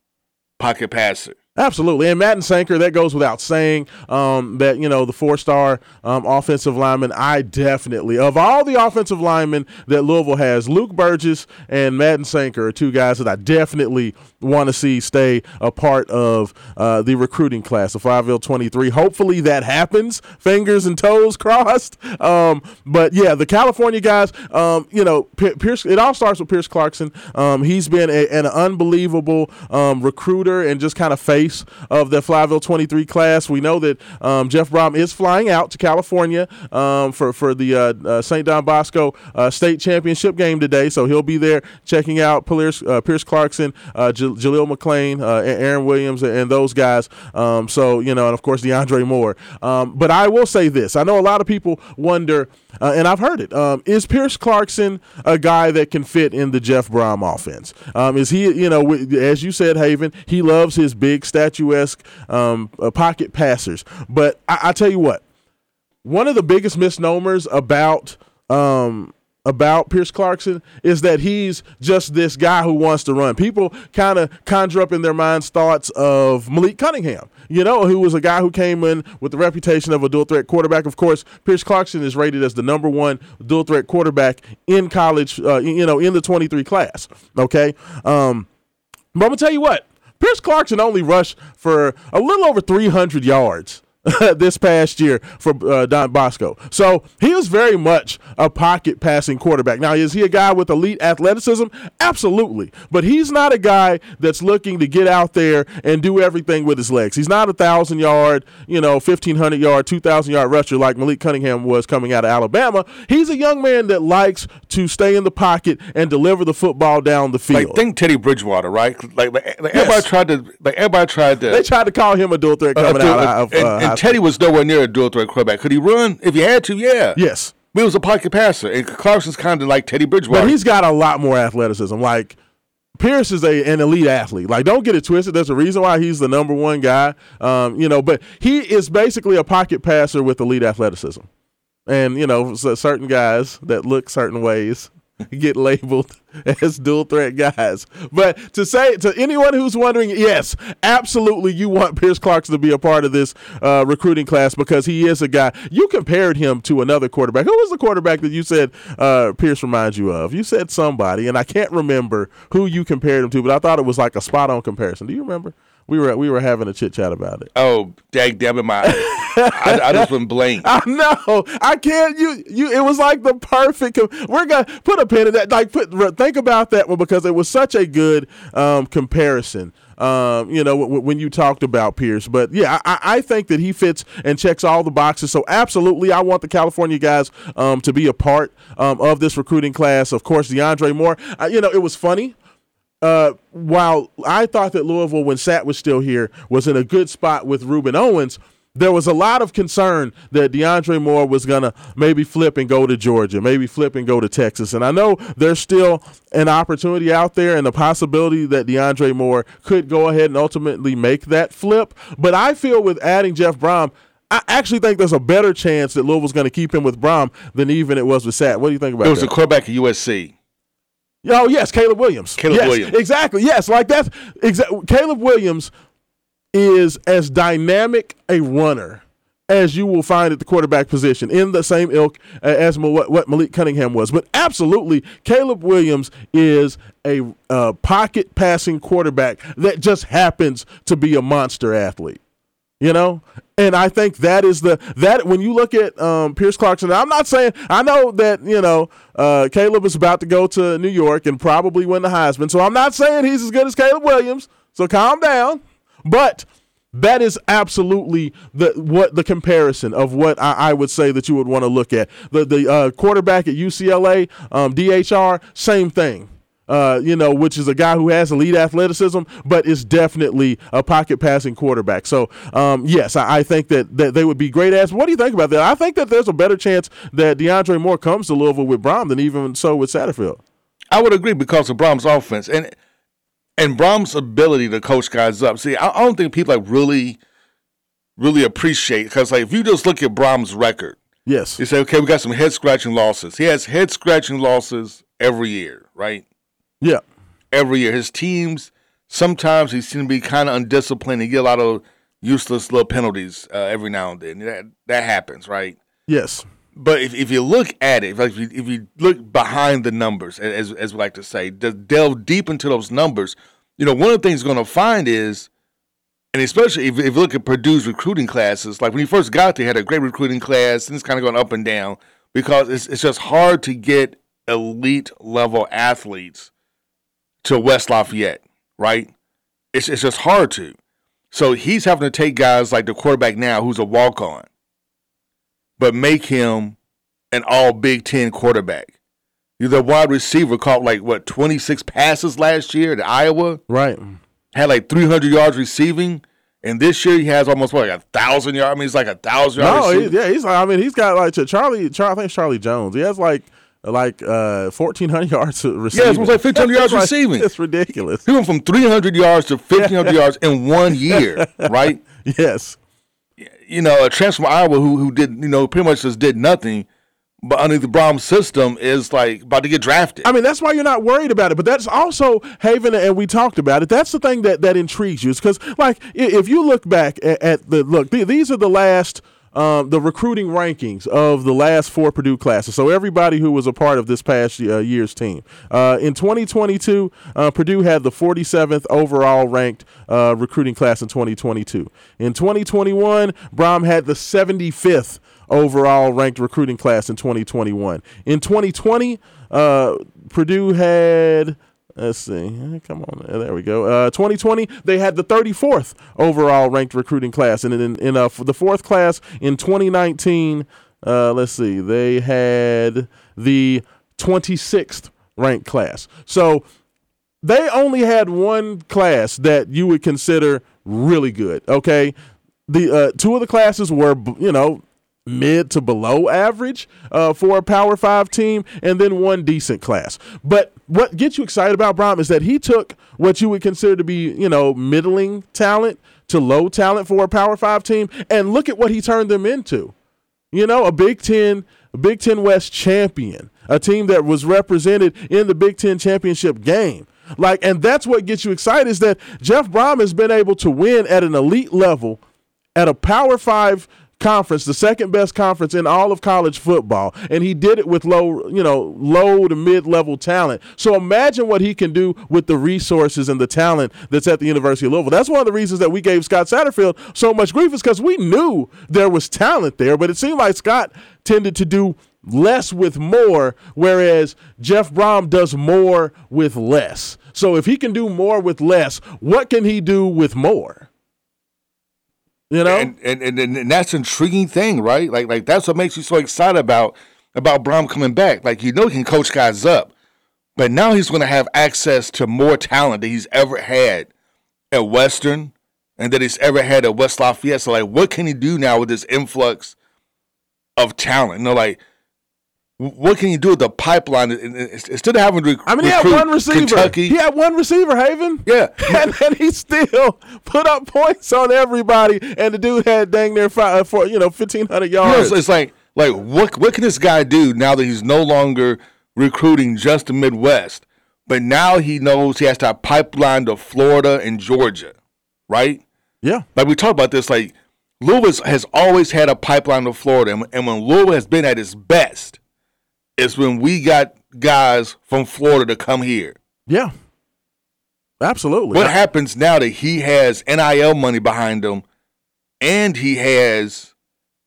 pocket passer. Absolutely, and Madden Sanker. That goes without saying. Um, that you know the four-star um, offensive lineman. I definitely, of all the offensive linemen that Louisville has, Luke Burgess and Madden Sanker are two guys that I definitely want to see stay a part of uh, the recruiting class of Flyville 23. Hopefully that happens. Fingers and toes [LAUGHS] crossed. Um, but yeah, the California guys. Um, you know, Pierce, it all starts with Pierce Clarkson. Um, he's been a, an unbelievable um, recruiter and just kind of face of the Flyville 23 class. We know that um, Jeff Brohm is flying out to California um, for for the uh, uh, St. Don Bosco uh, state championship game today, so he'll be there checking out Pierce, uh, Pierce Clarkson, uh, J- Jaleel McClain, uh, Aaron Williams, and, those guys. Um, so you know, and of course DeAndre Moore. Um, but I will say this: I know a lot of people wonder, and I've heard it. Um, is Pierce Clarkson a guy that can fit in the Jeff Brohm offense? Um, is he, you know, as you said, Haven, he loves his big statuesque um, uh, pocket passers. But I, I tell you what, one of the biggest misnomers about um, about Pierce Clarkson is that he's just this guy who wants to run. People kind of conjure up in their minds thoughts of Malik Cunningham, you know, who was a guy who came in with the reputation of a dual threat quarterback. Of course, Pierce Clarkson is rated as the number one dual threat quarterback in college, uh, you know, in the 23 class. Okay. Um, but I'm gonna tell you what, Pierce Clarkson only rushed for a little over 300 yards. [LAUGHS] this past year for uh, Don Bosco. So he was very much a pocket passing quarterback. Now, is he a guy with elite athleticism? Absolutely. But he's not a guy that's looking to get out there and do everything with his legs. He's not a 1,000 yard, you know, 1,500 yard, 2,000 yard rusher like Malik Cunningham was coming out of Alabama. He's a young man that likes to stay in the pocket and deliver the football down the field. Like think Teddy Bridgewater, right? Like, like, like everybody tried to, like everybody tried to. they tried to call him a dual threat uh, coming do- out of and, uh, and Teddy was nowhere near a dual threat quarterback. Could he run if he had to? Yeah. Yes. But he was a pocket passer, and Clarkson's kind of like Teddy Bridgewater. But he's got a lot more athleticism. Like Pierce is a an elite athlete. Like don't get it twisted. There's a reason why he's the number one guy. Um, you know, but he is basically a pocket passer with elite athleticism. And you know, certain guys that look certain ways [LAUGHS] get labeled as dual threat guys. But to say to anyone who's wondering, yes, absolutely, you want Pierce Clarkson to be a part of this uh, recruiting class because he is a guy. You compared him to another quarterback. Who was the quarterback that you said uh, Pierce reminds you of? You said somebody, and I can't remember who you compared him to, but I thought it was like a spot on comparison. Do you remember? We were we were having a chit chat about it. oh, dag damn it, my! I, I just went blank. [LAUGHS] I know. I can't. You. You. It was like the perfect. We're gonna put a pin in that. Like, put think about that one because it was such a good um, comparison. Um, you know, w- when you talked about Pierce, but yeah, I, I think that he fits and checks all the boxes. So absolutely, I want the California guys um, to be a part um, of this recruiting class. Of course, DeAndre Moore. Uh, you know, it was funny uh, while I thought that Louisville, when Sat was still here, was in a good spot with Rueben Owens, there was a lot of concern that DeAndre Moore was going to maybe flip and go to Georgia, maybe flip and go to Texas. And I know there's still an opportunity out there and the possibility that DeAndre Moore could go ahead and ultimately make that flip. But I feel with adding Jeff Brohm, I actually think there's a better chance that Louisville's going to keep him with Brohm than even it was with Sat. What do you think about that? It was that? a quarterback at USC. Oh yes, Caleb Williams. Caleb Yes, Williams. Exactly. Yes, like that's exactly. Caleb Williams is as dynamic a runner as you will find at the quarterback position in the same ilk as what, what Malik Cunningham was. But absolutely, Caleb Williams is a uh, pocket passing quarterback that just happens to be a monster athlete. You know, and I think that is the that when you look at um, Pierce Clarkson, I'm not saying I know that you know uh, Caleb is about to go to New York and probably win the Heisman, so I'm not saying he's as good as Caleb Williams. So calm down, but that is absolutely the what the comparison of what I, I would say that you would want to look at. The the uh, quarterback at UCLA, um, DTR, same thing. Uh, you know, which is a guy who has elite athleticism, but is definitely a pocket passing quarterback. So, um, yes, I, I, think that, that they would be great ass. What do you think about that? I think that there's a better chance that DeAndre Moore comes to Louisville with Brohm than even so with Satterfield. I would agree because of Brohm's offense and and Brohm's ability to coach guys up. See, I, I don't think people like really, really appreciate because like if you just look at Brohm's record, yes, you say okay, we got some head scratching losses. He has head scratching losses every year, right? Yeah. Every year. His teams, sometimes he seems to be kind of undisciplined. He get a lot of useless little penalties uh, every now and then. That, that happens, right? Yes. But if, if you look at it, if you, if you look behind the numbers, as, as we like to say, delve deep into those numbers, you know, one of the things you're going to find is, and especially if, if you look at Purdue's recruiting classes, like when he first got there, he had a great recruiting class, and it's kind of going up and down because it's, it's just hard to get elite level athletes to West Lafayette, right? It's it's just hard to. So he's having to take guys like the quarterback now, who's a walk on, but make him an all Big Ten quarterback. You The wide receiver caught like what twenty six passes last year at Iowa, right? Had like three hundred yards receiving. And this year he has almost what, like a thousand yards. I mean, he's like a thousand yards. No, he, yeah, he's. Like I mean, he's got like to Charlie. Charlie, I think it's Charlie Jones. He has like like uh, 1,400 [LAUGHS] yards receiving. Yeah, it was like 1,500 yards like, [LAUGHS] receiving. It's ridiculous. He went from 300 yards to 1,500 yards in one year, [LAUGHS] right? Yes. You know, a transfer from Iowa who who did you know pretty much just did nothing, but under the Brohm system is like about to get drafted. I mean, that's why you're not worried about it. But that's also Haven, and we talked about it. That's the thing that that intrigues you, because like if you look back at, at the look, these are the last um, the recruiting rankings of the last four Purdue classes. So everybody who was a part of this past uh, year's team. Uh, in 2022, uh, Purdue had the 47th overall ranked uh, recruiting class in 2022. In 2021, Brohm had the 75th overall ranked recruiting class in 2021. In 2020, uh, Purdue had Let's see. Come on. There we go. Uh, 2020, they had the 34th overall ranked recruiting class. And in, in uh, the fourth class in 2019, uh, let's see, they had the 26th ranked class. So they only had one class that you would consider really good. Okay. The uh, two of the classes were, you know, mid to below average uh, for a Power Five team, and then one decent class. But what gets you excited about Brohm is that he took what you would consider to be, you know, middling talent to low talent for a Power Five team, and look at what he turned them into. You know, a Big Ten, a Big Ten West champion, a team that was represented in the Big Ten championship game. Like, and that's what gets you excited is that Jeff Brohm has been able to win at an elite level at a Power Five conference, the second best conference in all of college football, and he did it with low, you know, low to mid-level talent. So imagine what he can do with the resources and the talent that's at the University of Louisville. That's one of the reasons that we gave Scott Satterfield so much grief is because we knew there was talent there, but it seemed like Scott tended to do less with more, whereas Jeff Brohm does more with less. So if he can do more with less, what can he do with more? You know, and, and and, and that's an intriguing thing, right? Like like that's what makes you so excited about about Brohm coming back. Like you know he can coach guys up, but now he's going to have access to more talent that he's ever had at Western and that he's ever had at West Lafayette. So like, what can he do now with this influx of talent? You know, like what can you do with the pipeline instead of having to? I mean, he had one receiver. Kentucky. He had one receiver, Haven. Yeah, [LAUGHS] and then he still put up points on everybody. And the dude had dang near five, uh, for you know fifteen hundred yards. You know, it's like like what what can this guy do now that he's no longer recruiting just the Midwest, but now he knows he has to have pipeline to Florida and Georgia, right? Yeah, like we talked about this. Like Louisville has always had a pipeline to Florida, and, and when Louisville has been at its best, it's when we got guys from Florida to come here. Yeah. Absolutely. What happens now that he has NIL money behind him and he has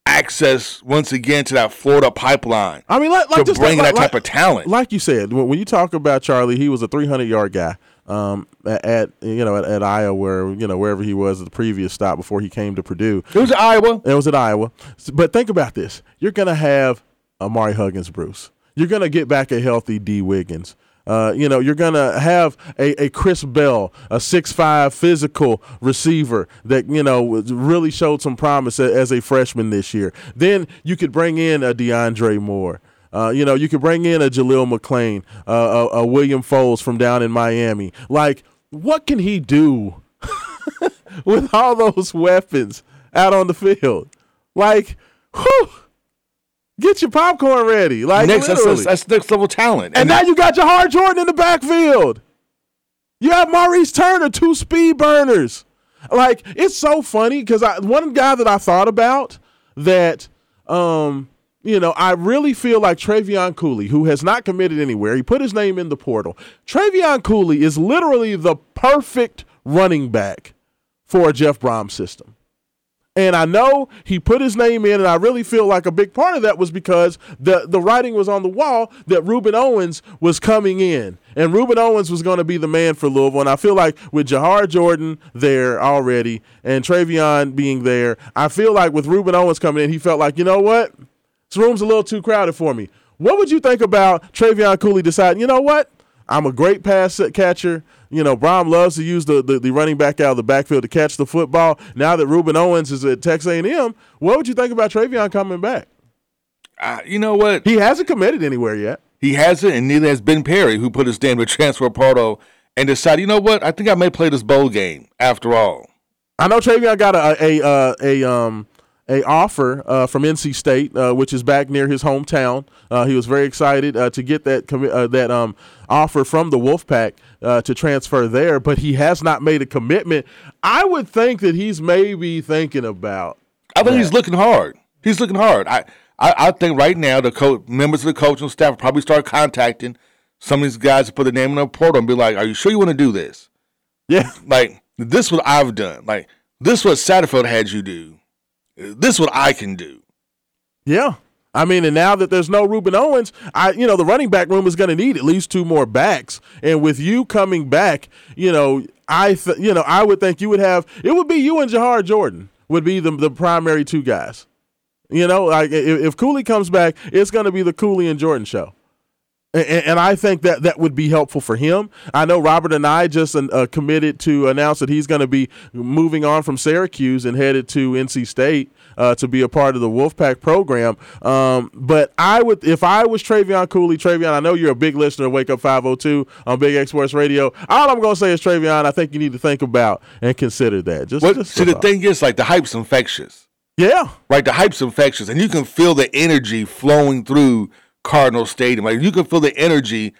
access once again to that Florida pipeline I mean, like, like to just bring like, that type like- of talent? like you said, when, when you talk about Charlie, he was a 300 yard guy um, at, at you know at, at Iowa, where you know wherever he was at the previous stop before he came to Purdue. it was at Iowa. It was at Iowa. But think about this: you're gonna have Ahmari Huggins-Bruce. You're gonna get back a healthy Dee Wiggins. Uh, you know, you're gonna have a, a Chris Bell, a six-five physical receiver that you know really showed some promise as a freshman this year. Then you could bring in a DeAndre Moore. Uh, you know, you could bring in a Jaleel McLean, uh, a, a William Foles from down in Miami. Like, what can he do [LAUGHS] with all those weapons out on the field? Like, whew, get your popcorn ready. Like, Next, that's, literally. that's, that's next level talent. and now you got your Jawhar Jordan in the backfield. You have Maurice Turner, two speed burners. Like, it's so funny because I one guy that I thought about that um you know, I really feel like Trevion Cooley, who has not committed anywhere, he put his name in the portal. Trevion Cooley is literally the perfect running back for a Jeff Brohm system. And I know he put his name in, and I really feel like a big part of that was because the, the writing was on the wall that Rueben Owens was coming in. And Rueben Owens was going to be the man for Louisville. And I feel like with Jawhar Jordan there already and Trevion being there, I feel like with Rueben Owens coming in, he felt like, you know what? This room's a little too crowded for me. What would you think about Trevion Cooley deciding, you know what? I'm a great pass catcher. You know, Brohm loves to use the, the, the running back out of the backfield to catch the football. Now that Rueben Owens is at Texas A&M, what would you think about Trevion coming back? Uh, you know what? He hasn't committed anywhere yet. He hasn't, and neither has Ben Perry, who put his name to transfer portal and decided, you know what? I think I may play this bowl game after all. I know Trevion got a a uh, a um a offer uh, from NC State, uh, which is back near his hometown. Uh, he was very excited uh, to get that uh, that um offer from the Wolfpack uh, to transfer there, but he has not made a commitment. I would think that he's maybe thinking about. I think he's looking hard. He's looking hard. I, I, I think right now the co- members of the coaching staff will probably start contacting some of these guys to put their name in the portal and be like, "Are you sure you want to do this? Yeah, Like this is what I've done. Like this is what Satterfield had you do. This is what I can do." yeah. I mean, and now that there's no Rueben Owens, I you know the running back room is going to need at least two more backs, and with you coming back, you know I th- you know I would think you would have it would be you and Jawhar Jordan would be the the primary two guys. You know, like if Cooley comes back, it's going to be the Cooley and Jordan show. And, and I think that that would be helpful for him. I know Robert Anae just uh, committed to announce that he's going to be moving on from Syracuse and headed to NC State uh, to be a part of the Wolfpack program. Um, but I would, if I was Trevion Cooley, Trevion, I know you're a big listener of Wake Up 502 on Big X Sports Radio. All I'm going to say is, Trevion, I think you need to think about and consider that. Just, What, just see, the thing is, like the hype's infectious. yeah, right? The hype's infectious, and you can feel the energy flowing through Cardinal Stadium. Like you can feel the energy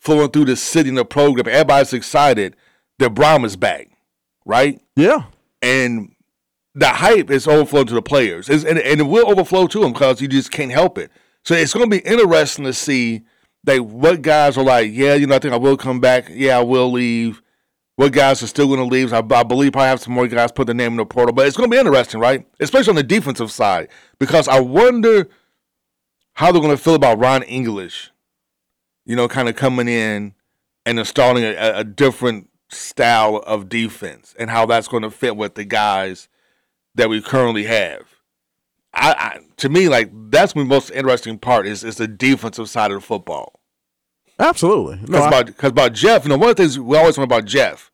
flowing through the city and the program. Everybody's excited that Brohm is back, right? yeah, And the hype is overflowing to the players, It's- and, and it will overflow to them because you just can't help it. So it's going to be interesting to see like what guys are like. Yeah, you know, I think I will come back. Yeah, I will leave. What guys are still going to leave? I, I believe probably have some more guys put their name in the portal, but it's going to be interesting, right? Especially on the defensive side, because I wonder how they're going to feel about Ron English. You know, kind of coming in and installing a, a- different style of defense, and how that's going to fit with the guys that we currently have. I, I to me, like that's the most interesting part is is the defensive side of the football. absolutely. No, Because I- about because about Jeff, you know, one of the things we always talk about Jeff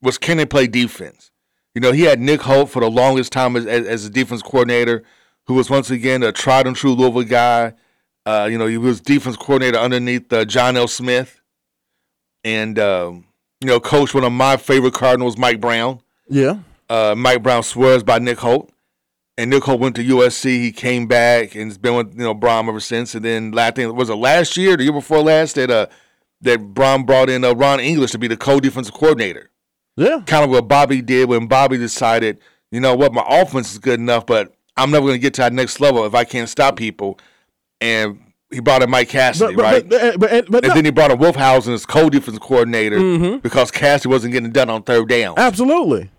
was can they play defense? You know, he had Nick Holt for the longest time as, as, as a defense coordinator, who was once again a tried and true Louisville guy. Uh, you know, he was defense coordinator underneath uh, John L. Smith, and um, you know, coached one of my favorite Cardinals, Mike Brown. yeah, Uh, Mike Brown swears by Nick Holt, and Nick Holt went to USC. He came back and has been with you know Brohm ever since. And then I think was it last year, the year before last, that uh that Brohm brought in uh, Ron English to be the co-defensive coordinator yeah, kind of what Bobby did when Bobby decided, you know what, my offense is good enough, but I'm never going to get to that next level if I can't stop people. And he brought in Mike Cassidy, But, right? but, but, and no, then he brought in Wolfhausen as co-defense coordinator mm-hmm. because Cassidy wasn't getting it done on third down. Absolutely.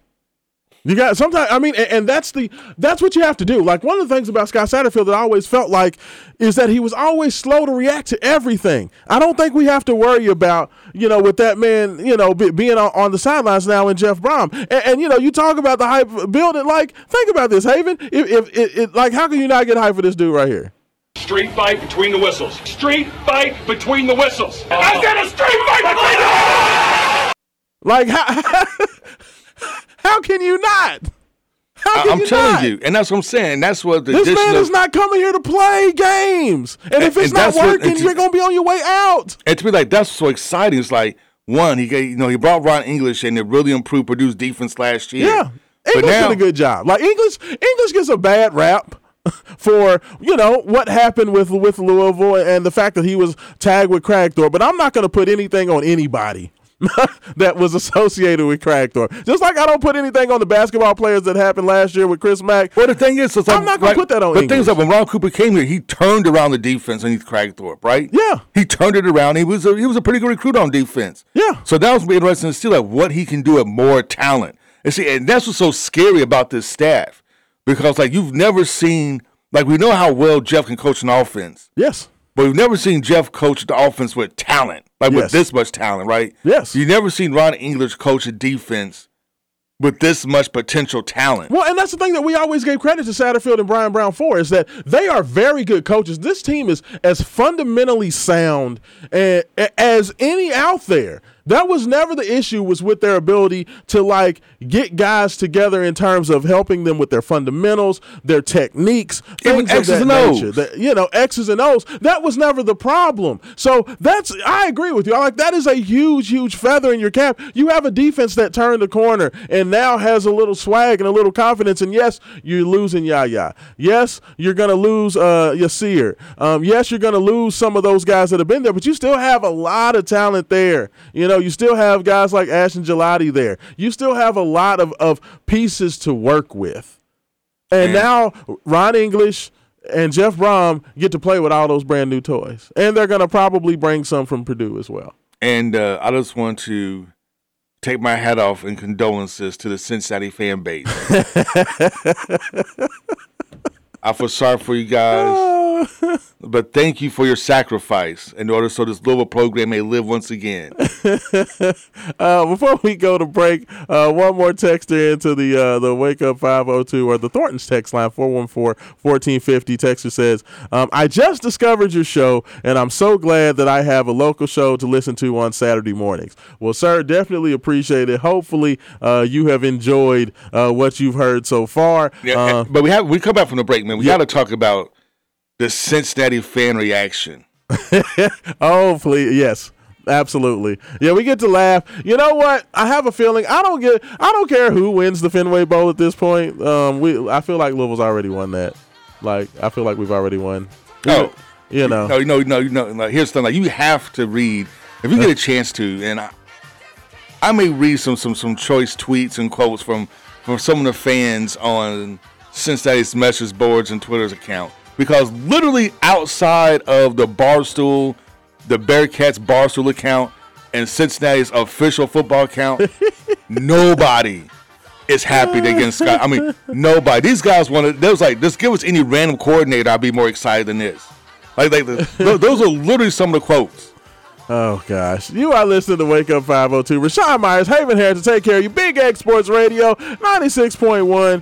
You got sometimes. I mean, and, and that's the that's what you have to do. Like one of the things about Scott Satterfield that I always felt like is that he was always slow to react to everything. I don't think we have to worry about you know with that man you know be, being on, on the sidelines now in Jeff Brohm. And, and you know you talk about the hype building. Like think about this, Haven. If, if it, it, like how can you not get hype for this dude right here? Street fight between the whistles. Street fight between the whistles. I said a street fight between the Like how [LAUGHS] how can you not? How I'm you telling not? you, and that's what I'm saying. That's what the This man is not coming here to play games. And if it's and not that's what- working, you're going to be on your way out. And to me, like that's so exciting. It's like one, he gave, you know he brought Ron English and it really improved Purdue's defense last year. Yeah. but English now did a good job. Like English English gets a bad rap [LAUGHS] for, you know, what happened with with Louisville and the fact that he was tagged with Kragthorpe, but I'm not going to put anything on anybody. [LAUGHS] that was associated with Kragthorpe. Just like I don't put anything on the basketball players that happened last year with Chris Mack. Well, the thing is, I'm not gonna put that on The thing is, that when Ron Cooper came here, he turned around the defense and underneath Kragthorpe, right? Yeah. he turned it around. He was a, he was a pretty good recruit on defense. Yeah. So that was be interesting to see like what he can do with more talent. And see, and that's what's so scary about this staff because like you've never seen like we know how well Jeff can coach an offense, Yes. but we've never seen Jeff coach the offense with talent, like Yes. with this much talent, right? Yes. You've never seen Ron English coach a defense with this much potential talent. Well, and that's the thing that we always gave credit to Satterfield and Brian Brown for is that they are very good coaches. This team is as fundamentally sound eh, a- as any out there. That was never the issue was with their ability to like get guys together in terms of helping them with their fundamentals, their techniques, things of X's that and nature. O's. That- you know, X's and O's. That was never the problem. So that's I agree with you. I like that is a huge, huge feather in your cap. You have a defense that turned the corner and now has a little swag and a little confidence. And yes, you're losing Yaya. Yes, you're gonna lose uh Yasir. Um, yes, you're gonna lose some of those guys that have been there, but you still have a lot of talent there. You know, you still have guys like Ashton Gillotte there. You still have a lot of, of pieces to work with. And now Ron English and Jeff Brohm get to play with all those brand new toys. And they're going to probably bring some from Purdue as well. And uh, I just want to take my hat off in condolences to the Cincinnati fan base. [LAUGHS] I feel sorry for you guys, [LAUGHS] but thank you for your sacrifice in order so this Louisville program may live once again. [LAUGHS] Uh, before we go to break, uh, one more texter into the uh, the Wake Up 502 or the Thornton's text line 414-1450. Texter says, um, I just discovered your show and I'm so glad that I have a local show to listen to on Saturday mornings. Well, sir, definitely appreciate it. Hopefully uh, you have enjoyed uh, what you've heard so far. Yeah, Uh, but we have we come back from the break, man. We got to talk about the Cincinnati fan reaction. [LAUGHS] Oh, please, yes. Absolutely. Yeah, we get to laugh. You know what? I have a feeling I don't get I don't care who wins the Fenway Bowl at this point. Um we I feel like Louisville's already won that. Like I feel like we've already won. Oh. You know. No, no, no, no. Like, here's the thing: like you have to read if you get a [LAUGHS] chance to, and I, I may read some some some choice tweets and quotes from from some of the fans on Cincinnati's message boards and Twitter's account because literally outside of the Barstool, the Bearcats Barstool account, and Cincinnati's official football account, [LAUGHS] nobody is happy they getting Scott. I mean, nobody. These guys wanted. They was like, just give us any random coordinator. I'd be more excited than this. Like, like the, [LAUGHS] those are literally some of the quotes. Oh gosh. You are listening to Wake Up 502. Rashawn Myers, Haven here to take care of you. Big X Sports Radio 96.1.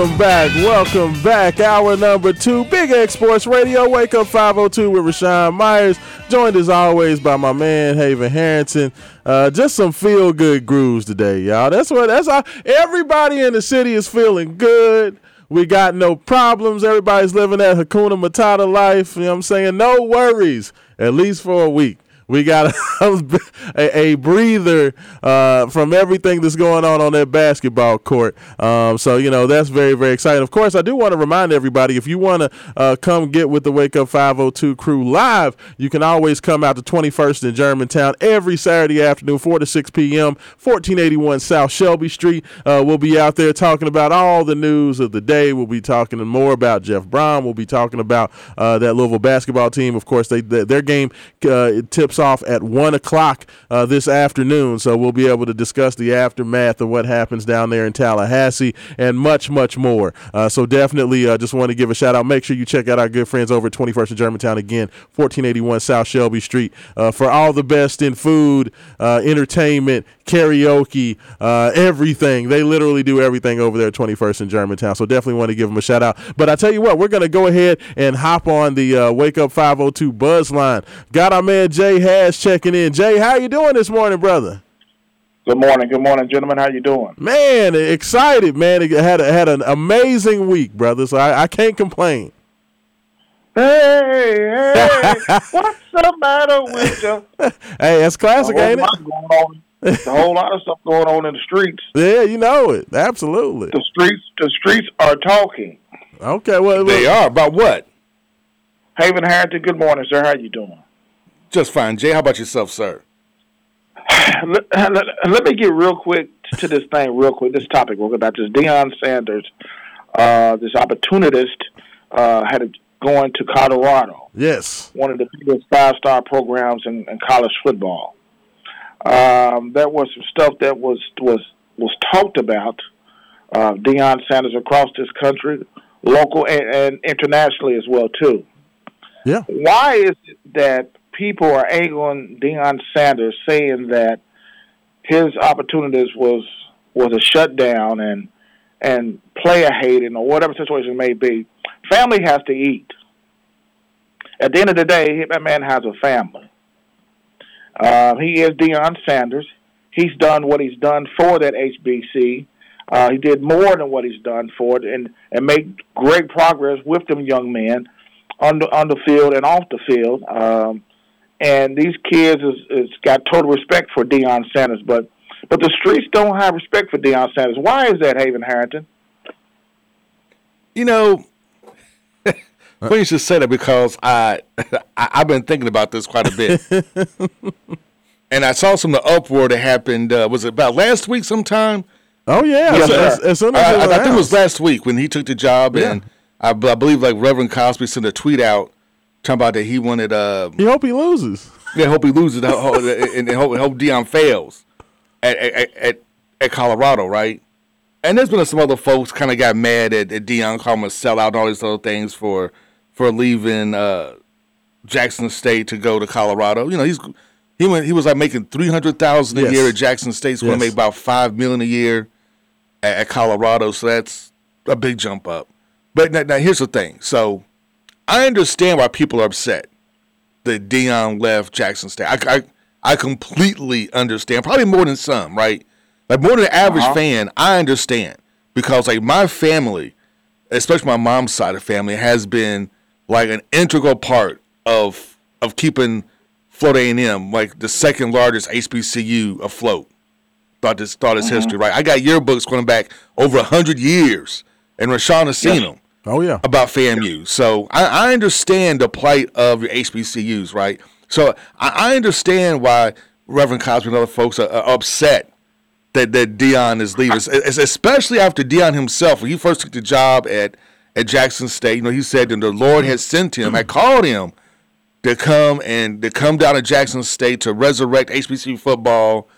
Welcome back. Welcome back. Hour number two, Big X Sports Radio. Wake up 502 with Rashawn Myers. Joined as always by my man Haven Harrington. Uh, just some feel good grooves today, y'all. That's what that's all. Everybody in the city is feeling good. We got no problems. Everybody's living that Hakuna Matata life. You know what I'm saying? No worries, at least for a week. We got [LAUGHS] a, a, breather uh, from everything that's going on on that basketball court. Um, so, you know, that's very, very exciting. Of course, I do want to remind everybody if you want to uh, come get with the Wake Up 502 crew live, you can always come out to 21st in Germantown every Saturday afternoon, 4 to 6 p.m., 1481 South Shelby Street. Uh, we'll be out there talking about all the news of the day. We'll be talking more about Jeff Brohm. We'll be talking about uh, that Louisville basketball team. Of course, they, their game uh, tips off at 1 o'clock uh, this afternoon. So we'll be able to discuss the aftermath of what happens down there in Tallahassee and much, much more. Uh, so definitely uh, just want to give a shout out. Make sure you check out our good friends over at 21st in Germantown again, 1481 South Shelby Street, uh, for all the best in food, uh, entertainment, karaoke, uh, everything. They literally do everything over there at 21st in Germantown. So definitely want to give them a shout out. But I tell you what, we're going to go ahead and hop on the uh, Wake Up 502 buzz line. Got our man Jay Hash checking in. Jay, how you doing this morning, brother? Good morning, good morning, gentlemen. How you doing? Man, excited, man. It had had an amazing week, brother. So I, I can't complain. Hey, hey, [LAUGHS] what's the matter with you? [LAUGHS] hey, that's classic, ain't it? Going on. There's a whole lot of stuff going on in the streets. [LAUGHS] Yeah, you know it. Absolutely. The streets, the streets are talking. Okay, well, they are about what? Haven Harrington. Good morning, sir. How you doing? Just fine, Jay. How about yourself, sir? [SIGHS] let, let, let, me get real quick to this thing, real quick. This topic, real quick about this Deion Sanders, uh, this opportunist, uh, had a, going to Colorado. Yes, one of the biggest five-star programs in, in college football. Um, there was some stuff that was was was talked about. Uh, Deion Sanders across this country, local and, and internationally as well too. Yeah. Why is it that people are angling Deion Sanders, saying that his opportunities was was a shutdown and and player hating or whatever situation may be? Family has to eat. At the end of the day, that man has a family. Uh, he is Deion Sanders. He's done what he's done for that HBC. Uh, he did more than what he's done for it, and and made great progress with them young men on the on the field and off the field. Um, and these kids is, is got total respect for Deion Sanders, but but the streets don't have respect for Deion Sanders. Why is that, Haven Harrington? You know, funny you should say that because I, [LAUGHS] I have been thinking about this quite a bit, [LAUGHS] and I saw some of the uproar that happened. Uh, was it about last week sometime? Oh yeah, yes, as, as, soon as I, I, I think it was last week when he took the job, yeah. and I, I, believe like Reverend Cosby sent a tweet out talking about that he wanted. Uh, he hope he loses. Yeah, hope he loses, and, and hope, hope Deion fails at, at at, at Colorado, right? And there's been some other folks kind of got mad at, at Deion, calling him a sellout, and all these other things for for leaving uh, Jackson State to go to Colorado. You know, he's he went he was like making three hundred thousand a yes. year at Jackson State. He's yes. going to make about five million a year at, at, Colorado, so that's a big jump up. But now, now here's the thing. So I understand why people are upset that Deion left Jackson State. I, I, I completely understand, probably more than some, right? Like more than the average uh-huh. fan, I understand because like my family, especially my mom's side of family, has been like an integral part of of keeping Florida A&M like the second largest HBCU afloat throughout this throughout its mm-hmm. history. Right, I got yearbooks going back over hundred years, and Rashawn has seen yes. them. Oh yeah, about FAMU. So I, I, understand the plight of your HBCUs, right? So I, I understand why Reverend Cosby and other folks are, are upset that that Deion is leaving, especially after Deion himself when he first took the job at at Jackson State. You know, he said that the Lord had sent him, had called him to come and to come down to Jackson State to resurrect HBCU football.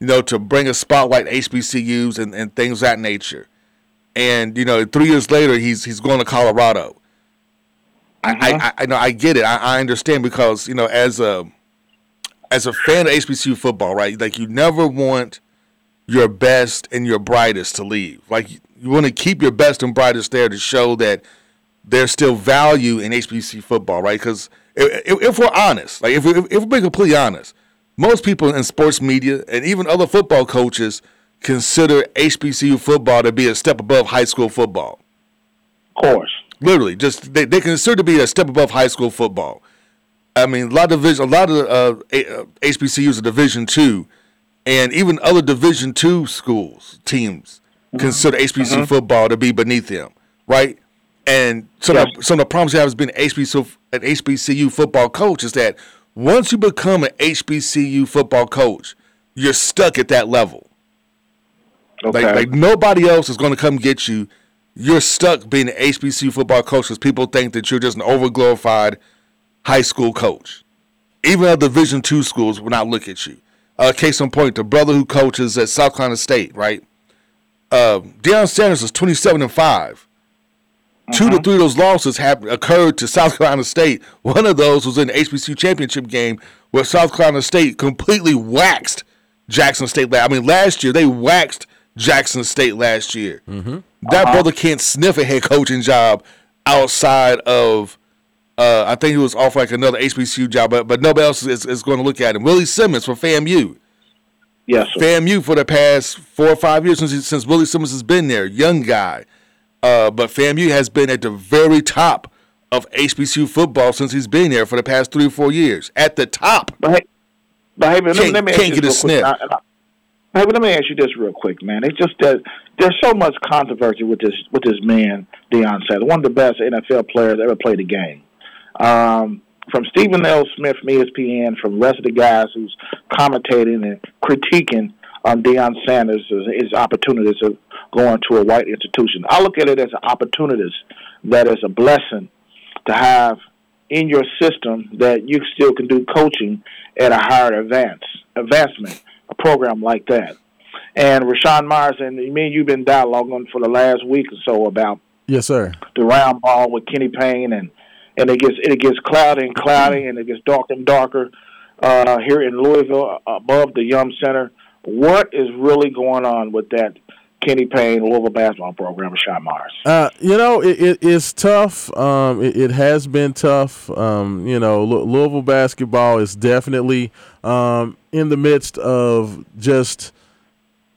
You know, to bring a spotlight HBCUs and, and things of that nature and you know, three years later, he's he's going to Colorado. Uh-huh. I, I, I know I get it. I, I understand because you know, as a as a fan of HBCU football, right? Like you never want your best and your brightest to leave. Like you want to keep your best and brightest there to show that there's still value in HBC football, right? Because if, if, we're honest, like if, we, if we're completely honest, most people in sports media and even other football coaches consider HBCU football to be a step above high school football. Of course. Literally, just they, they consider to be a step above high school football. I mean, a lot of division, a lot of uh, HBCUs are Division two, and even other Division two schools teams. Consider HBCU mm-hmm. football to be beneath them, right? And so yes. the, some of the problems you have as being an HBCU, an HBCU football coach is that once you become an HBCU football coach, you're stuck at that level. Okay. Like, like nobody else is going to come get you. You're stuck being an HBCU football coach because people think that you're just an overglorified high school coach. Even other Division two schools will not look at you. Uh, case in point, the brother who coaches at South Carolina State, right? Uh, Deion Sanders is 27 and 5. Two to mm-hmm. three of those losses have occurred to South Carolina State. One of those was in the HBCU championship game where South Carolina State completely waxed Jackson State. I mean, last year they waxed Jackson State last year. Mm-hmm. That uh-huh. brother can't sniff a head coaching job outside of. Uh, I think he was off like another HBCU job, but, but nobody else is, is going to look at him. Willie Simmons for FAMU. Yes, sir. FAMU for the past four or five years since since Willie Simmons has been there, young guy. Uh, but FAMU has been at the very top of HBCU football since he's been there for the past three or four years. At the top. But hey, but hey man, can't, let me can't get a sniff. I, I, hey, but let me ask you this real quick, man. It's just that there's so much controversy with this with this man, Deion Sanders, one of the best NFL players ever played the game. Um, from Stephen A. Smith from ESPN, from the rest of the guys who's commentating and critiquing on Deion Sanders' his opportunities of going to a white institution. I look at it as an opportunity that is a blessing to have in your system that you still can do coaching at a higher advance advancement, a program like that. And Rashawn Myers and me and you've been dialoguing for the last week or so about yes, sir, the round ball with Kenny Payne and and it gets it gets cloudy and cloudy and it gets darker and darker uh, here in Louisville above the Yum Center. What is really going on with that Kenny Payne Louisville basketball program, Sean Myers? Uh, you know, it, it, it's tough. Um, it, it, has been tough. Um, you know, Louisville basketball is definitely um, in the midst of just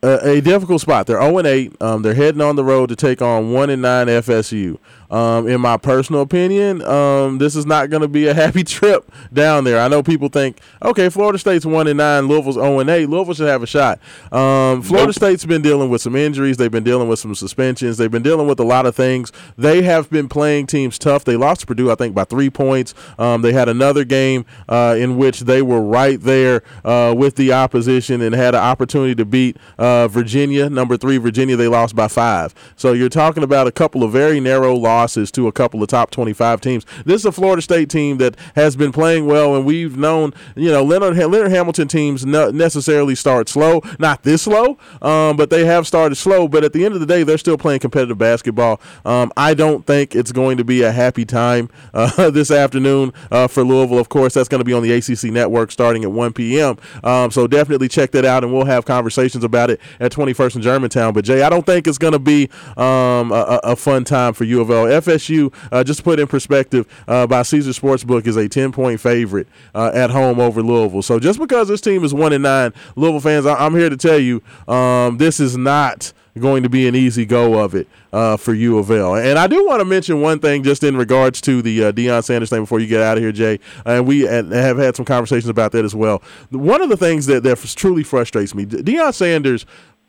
a, a difficult spot. They're 0 and 8. Um, they're heading on the road to take on 1 and 9 FSU. Um, in my personal opinion, um, this is not going to be a [LAUGHS] happy trip down there. I know people think, okay, Florida State's one and nine, Louisville's zero and eight. Louisville should have a shot. Um, Florida nope. State's been dealing with some injuries. They've been dealing with some suspensions. They've been dealing with a lot of things. They have been playing teams tough. They lost to Purdue, I think, by three points. Um, they had another game uh, in which they were right there uh, with the opposition and had an opportunity to beat uh, Virginia, number three Virginia. They lost by five. So you're talking about a couple of very narrow losses losses to a couple of top 25 teams. This is a Florida State team that has been playing well, and we've known, you know, Leonard, Leonard Hamilton teams necessarily start slow, not this slow, um, but they have started slow. But at the end of the day, they're still playing competitive basketball. Um, I don't think it's going to be a happy time uh, [LAUGHS] this afternoon uh, for Louisville. Of course, that's going to be on the ACC network starting at 1 p.m. Um, so definitely check that out, and we'll have conversations about it at 21st and Germantown. But Jay, I don't think it's going to be um, a, a, fun time for U of L. FSU, uh, just to put in perspective, uh, by Caesar Sportsbook is a 10 point favorite uh, at home over Louisville. So just because this team is 1 and 9, Louisville fans, I- am here to tell you um, this is not going to be an easy go of it uh, for U of L. And I do want to mention one thing just in regards to the uh, Deion Sanders thing before you get out of here, Jay. And we have had some conversations about that as well. One of the things that, that truly frustrates me, Deion Sanders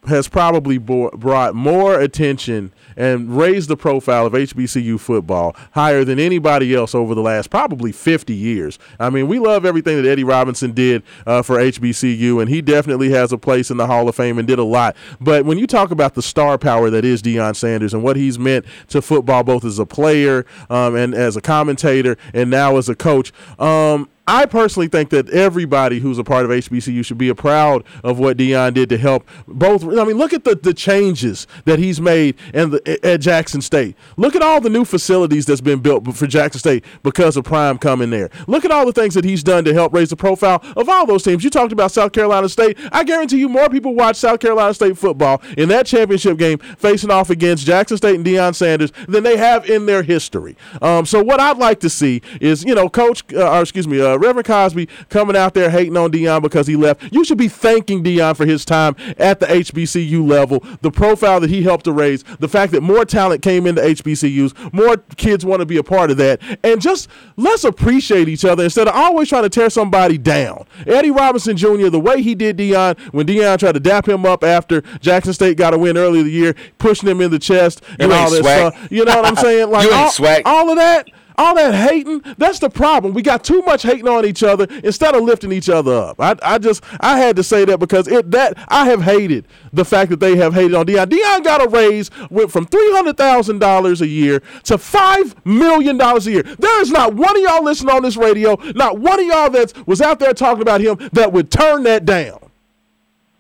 has probably brought more attention and raised the profile of HBCU football higher than anybody else over the last probably 50 years. I mean, we love everything that Eddie Robinson did uh, for HBCU, and he definitely has a place in the Hall of Fame and did a lot. But when you talk about the star power that is Deion Sanders and what he's meant to football, both as a player um, and as a commentator and now as a coach, um, I personally think that everybody who's a part of HBCU should be proud of what Deion did to help both. I mean, look at the, the changes that he's made and at Jackson State. Look at all the new facilities that's been built for Jackson State because of Prime coming there. Look at all the things that he's done to help raise the profile of all those teams. You talked about South Carolina State. I guarantee you more people watch South Carolina State football in that championship game facing off against Jackson State and Deion Sanders than they have in their history. Um, so what I'd like to see is, you know, Coach, uh, or excuse me, uh, Uh, Reverend Cosby coming out there hating on Deion because he left. You should be thanking Deion for his time at the HBCU level, the profile that he helped to raise, the fact that more talent came into HBCUs, more kids want to be a part of that, and just let's appreciate each other instead of always trying to tear somebody down. Eddie Robinson Jr., the way he did Deion when Deion tried to dap him up after Jackson State got a win earlier the year, pushing him in the chest and all that swag. stuff. You know what I'm saying? [LAUGHS] Like all, all of that. All that hating, that's the problem. We got too much hating on each other instead of lifting each other up. I, I just I had to say that because it that I have hated the fact that they have hated on Deion. Deion got a raise went from three hundred thousand dollars a year to five million dollars a year. There is not one of y'all listening on this radio, not one of y'all that was out there talking about him that would turn that down.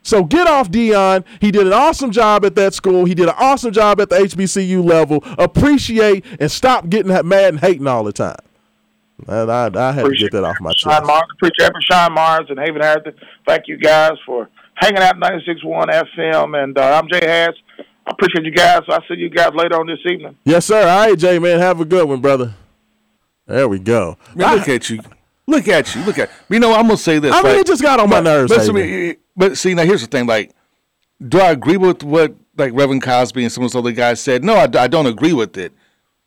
So get off Deion. He did an awesome job at that school. He did an awesome job at the HBCU level. Appreciate and stop getting that mad and hating all the time. And I, I had to get that off my chest. Mars, appreciate Sean Mars and Haven Harrison. Thank you guys for hanging out 96.1 FM. And uh, I'm Jay Harris. I appreciate you guys. I'll see you guys later on this evening. Yes, sir. All right, Jay, man. Have a good one, brother. There we go. Man, look at you. Look at you. Look at you know. I'm gonna say this. I mean, right? it just got on my nerves. But, but, Haven. but see, now here's the thing. Like, do I agree with what like Reverend Cosby and some of those other guys said? No, I, I don't agree with it.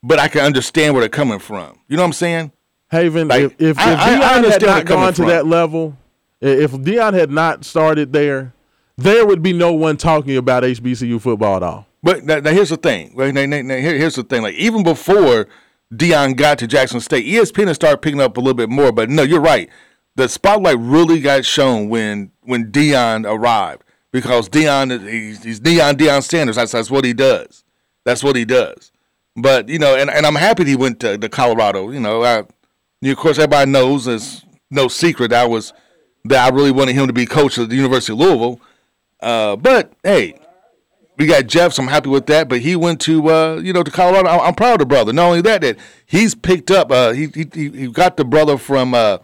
But I can understand where they're coming from. You know what I'm saying? Haven, Like, if, if, if I- I- I Deion had not gone to from. that level, if Deion had not started there, there would be no one talking about HBCU football at all. But now, now here's the thing. Now, now, now, here- here's the thing. Like even before Deion got to Jackson State, ESPN started picking up a little bit more. But no, you're right. The spotlight really got shown when when Deion arrived because Deion he's, he's Deion Deion Sanders. That's that's what he does. That's what he does. But you know, and, and I'm happy he went to, to Colorado. You know, I, of course everybody knows it's no secret I was that I really wanted him to be coach at the University of Louisville. Uh, but hey, we got Jeff, so I'm happy with that. But he went to uh, you know to Colorado. I'm, I'm proud of the brother. Not only that, that he's picked up. Uh, he, he he got the brother from uh,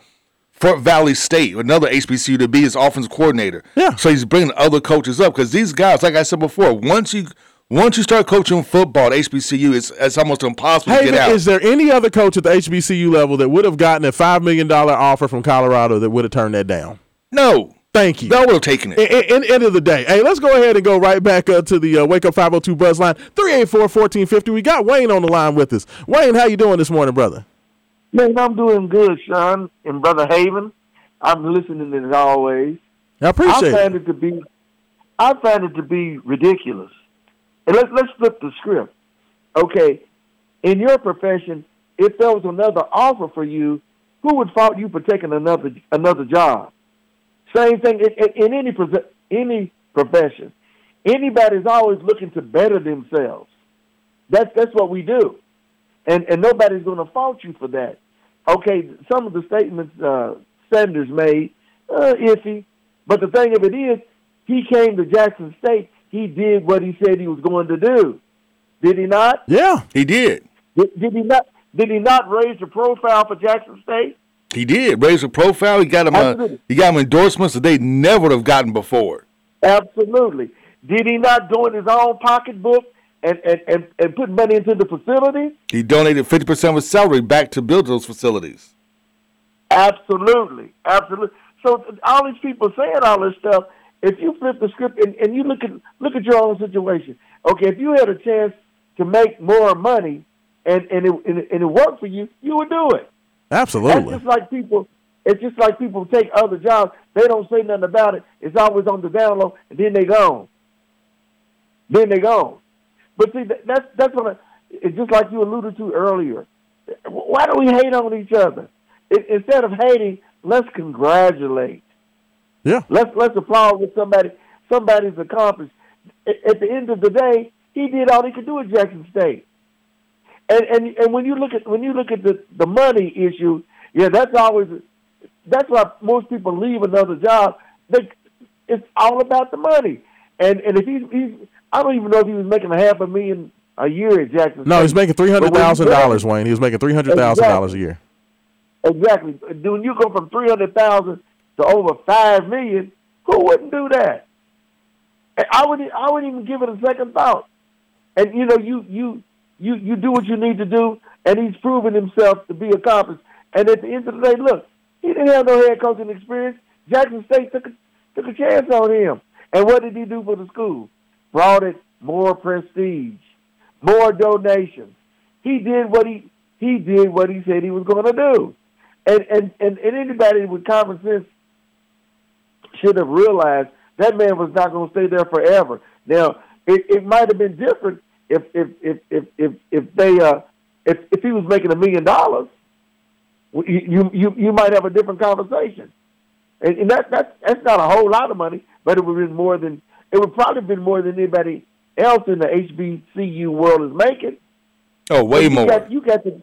Fort Valley State, another HBCU, to be his offensive coordinator. Yeah. So he's bringing other coaches up because these guys, like I said before, once you once you start coaching football at HBCU, it's it's almost impossible to Haven, get out. is there any other coach at the HBCU level that would have gotten a $5 million offer from Colorado that would have turned that down? no, Thank you. That would have taken it. In, in, end of the day, hey, let's go ahead and go right back uh, to the uh, Wake Up 502 Buzz line, 384-1450. We got Wayne on the line with us. Wayne, how you doing this morning, brother? Man, I'm doing good, Sean and Brother Haven. I'm listening as always. I appreciate. I find it. it to be, I find it to be ridiculous. And let's let's flip the script. Okay, in your profession, if there was another offer for you, who would fault you for taking another another job? Same thing in, in, in any profe- any profession. Anybody's always looking to better themselves. That's that's what we do, and and nobody's going to fault you for that. Okay, some of the statements uh, Sanders made uh, iffy, but the thing of it is, he came to Jackson State. He did what he said he was going to do. Did he not? Yeah. He did. Did, did he not? Did he not raise the profile for Jackson State? He did. raise a profile. He got him. Absolutely. he got him endorsements that they never would have gotten before. Absolutely. Did he not go in his own pocketbook and, and, and, and put money into the facility? He donated fifty percent of his salary back to build those facilities. Absolutely, absolutely. So all these people saying all this stuff. If you flip the script and, and you look at look at your own situation, okay, if you had a chance to make more money and and it, and it, and it worked for you, you would do it. That's Absolutely. just like people. It's just like people take other jobs. They don't say nothing about it. It's always on the down low, and then they gone. Then they gone. But see, that's that's what I, it's just like you alluded to earlier. Why do we hate on each other? I instead of hating, let's congratulate. Yeah. Let's let's applaud what somebody somebody's accomplished. A- At the end of the day, he did all he could do at Jackson State. And and and when you look at when you look at the the money issue, yeah, that's always that's why most people leave another job. They, it's all about the money. And and if he's, he's I don't even know if he was making a half a million a year at Jackson. No, State. he's making three hundred thousand dollars, Wayne. He was making three hundred thousand dollars a year. Exactly. When you go from three hundred thousand to over five million, who wouldn't do that? And I wouldn't. I wouldn't even give it a second thought. And you know, you you you you do what you need to do, and he's proven himself to be accomplished. And at the end of the day, look, he didn't have no head coaching experience. Jackson State took a, took a chance on him. And what did he do for the school? Brought it more prestige, more donations. He did what he he did what he said he was going to do. And, and and and anybody with common sense should have realized that man was not going to stay there forever. Now, it, it might have been different if if if if if, if they uh if if he was making a million dollars, you you you might have a different conversation. And, and that that's that's not a whole lot of money, but it would have been more than it would probably have been more than anybody else in the HBCU world is making. Oh, way you more. Got, you got to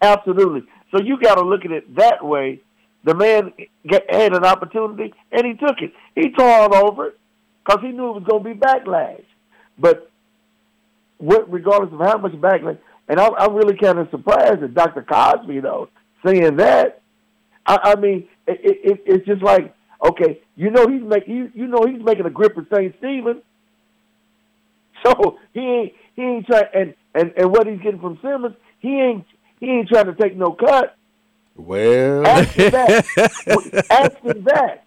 absolutely. So you got to look at it that way. The man get, had an opportunity and he took it. He tore all over it because he knew it was going to be backlash. But what, regardless of how much backlash, and I'm, I'm really kind of surprised at Dr. Cosby though saying that. I, I mean, it, it, it's just like okay, you know he's making you, you know he's making a grip at St. Stephen. So he ain't he ain't trying and, and and what he's getting from Simmons, he ain't he ain't trying to take no cut. Well, Ask him that. [LAUGHS] Ask him that.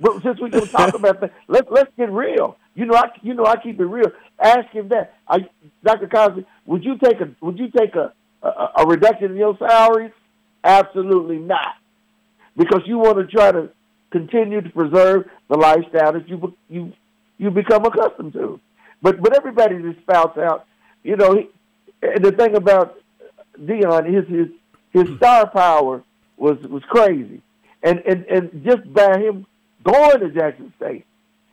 But since we can talk about that, let's let's get real. You know, I you know I keep it real. Ask him that. I, Dr. Cosby, would you take a would you take a, a a reduction in your salaries? Absolutely not, because you want to try to continue to preserve the lifestyle that you you you become accustomed to. But but everybody just spouts out, you know. He, and the thing about Deion, his his his hmm. star power was was crazy, and and and just by him going to Jackson State,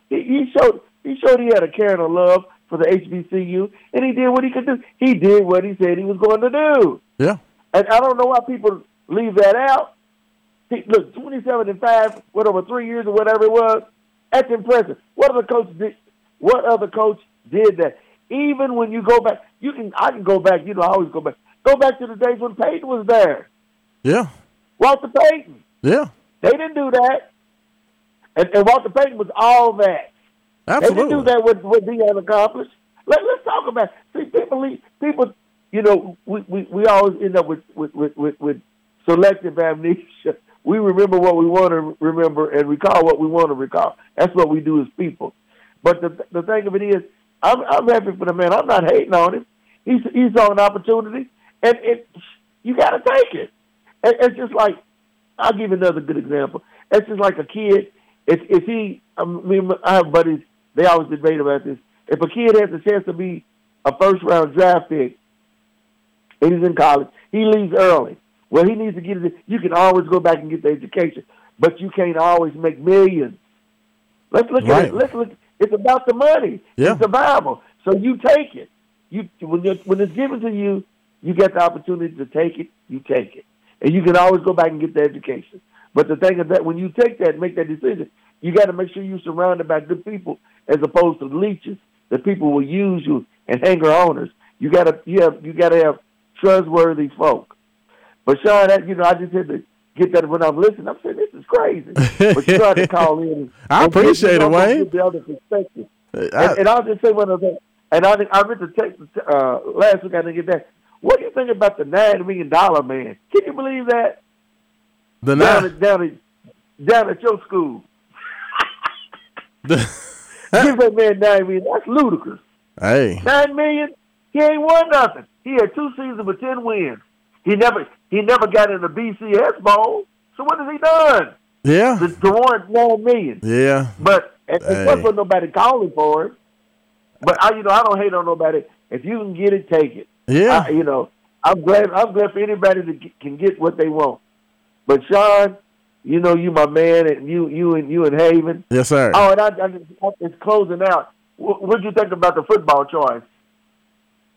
he, he showed he showed he had a care and a love for the HBCU, and he did what he could do. He did what he said he was going to do. Yeah. And I don't know why people leave that out. He, look, twenty-seven and five, what over three years or whatever it was. That's impressive. What other coach did? What other coach did that? Even when you go back, you can. I can go back. You know, I always go back. Go back to the days when Payton was there. Yeah. Walter Payton. Yeah. They didn't do that. And, and Walter Payton was all that. Absolutely. They didn't do that with what Deion accomplished. Let, let's talk about. See, people, people, you know, we, we, we always end up with with, with, with with selective amnesia. [LAUGHS] We remember what we want to remember and recall what we want to recall. That's what we do as people. But the the thing of it is, I'm I'm happy for the man. I'm not hating on him. He's he saw an opportunity, and it you got to take it. It- It's just like I'll give you another good example. It's just like a kid. If if he, I mean, I have buddies. They always debate about this. If a kid has a chance to be a first round draft pick, and he's in college, he leaves early. Well, he needs to get it. You can always go back and get the education, but you can't always make millions. Let's look at it. Let's look. It's about the money. Yeah. It's survival. So you take it. You when when it's given to you, you get the opportunity to take it. You take it, and you can always go back and get the education. But the thing is that when you take that, and make that decision, you got to make sure you're surrounded by good people as opposed to leeches. that people will use you and hanger owners. You got to you have you got to have trustworthy folk. But Sean, that, you know, I just had to get that when I'm listening. I'm saying this is crazy. But you tried to [LAUGHS] call in. [LAUGHS] I and appreciate it, Wayne. The other perspective. I- and, and I'll just say one other thing. And I, think- I read the text uh, last week. I didn't get that. What do you think about the nine million dollar man? Can you believe that? the Down nine, at down at down at your school, the, [LAUGHS] give that man nine million. That's ludicrous. hey, Nine million. He ain't won nothing. He had two seasons with ten wins. He never he never got in the BCS bowl. So what has he done yeah, to, to warrant nine million? yeah, But Hey. wasn't nobody calling for it. But I, you know, I don't hate on nobody. If you can get it, take it. yeah. I, you know, I'm glad. I'm glad for anybody that can get what they want. But Sean, you know, you my man, and you, you and you and Haven. Yes, sir. Oh, and I, I just, it's closing out. What would you think about the football choice?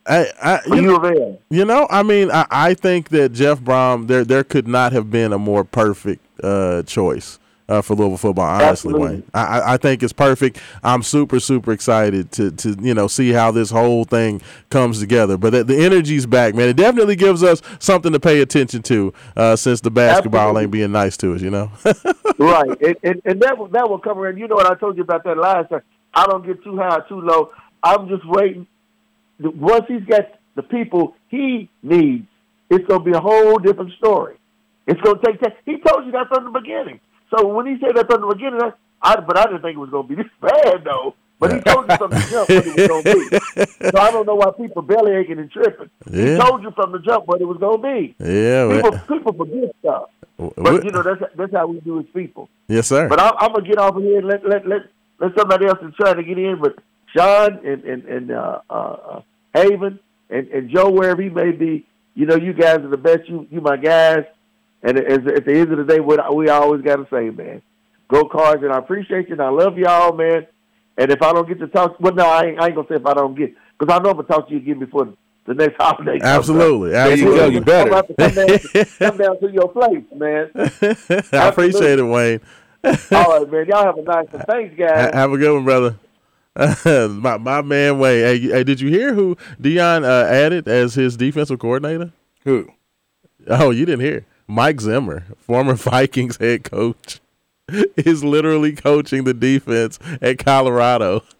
I, I, you, you know, I mean, I, I think that Jeff Brohm there there could not have been a more perfect uh, choice. Uh, for Louisville football, honestly, Absolutely. Wayne, I, I- think it's perfect. I'm super, super excited to, to you know see how this whole thing comes together. But the, the energy's back, man. It definitely gives us something to pay attention to uh, since the basketball Absolutely. ain't being nice to us, you know. [LAUGHS] right, and, and, and that will, that will come around. You know what I told you about that last time. I don't get too high, too low. I'm just waiting. Once he's got the people he needs, it's going to be a whole different story. It's going to take time. He told you that from the beginning. So when he said that from the beginning, I, I but I didn't think it was going to be this [LAUGHS] bad though. But he told you from the jump what it was going to be. [LAUGHS] So I don't know why people belly aching and tripping. Yeah. He told you from the jump what it was going to be. yeah, People, people forget stuff. But you know that's that's how we do as people. yes, sir. But I'm, I'm gonna get off of here and let let let let somebody else is trying to get in. But Sean and and and uh, uh, uh, Haven and and Joe, wherever he may be, you know, you guys are the best. You you my guys. And at the end of the day, what we always got to say, man, go cards. And I appreciate you. And I love y'all, man. And if I don't get to talk, well, no, I ain't, I ain't gonna say if I don't get, because I know I'm gonna talk to you again before the next [LAUGHS] holiday. comes up. Absolutely, Man, absolutely. go, you better. I'm gonna come down, come down to your place, man. [LAUGHS] I appreciate it, Wayne. All right, man. Y'all have a nice one. Thanks, guys. Have a good one, brother. [LAUGHS] my my man Wayne. Hey, hey, did you hear who Deion uh, added as his defensive coordinator? Who? Oh, you didn't hear. Mike Zimmer, former [LAUGHS] Vikings head coach, is literally coaching the defense at Colorado. [LAUGHS]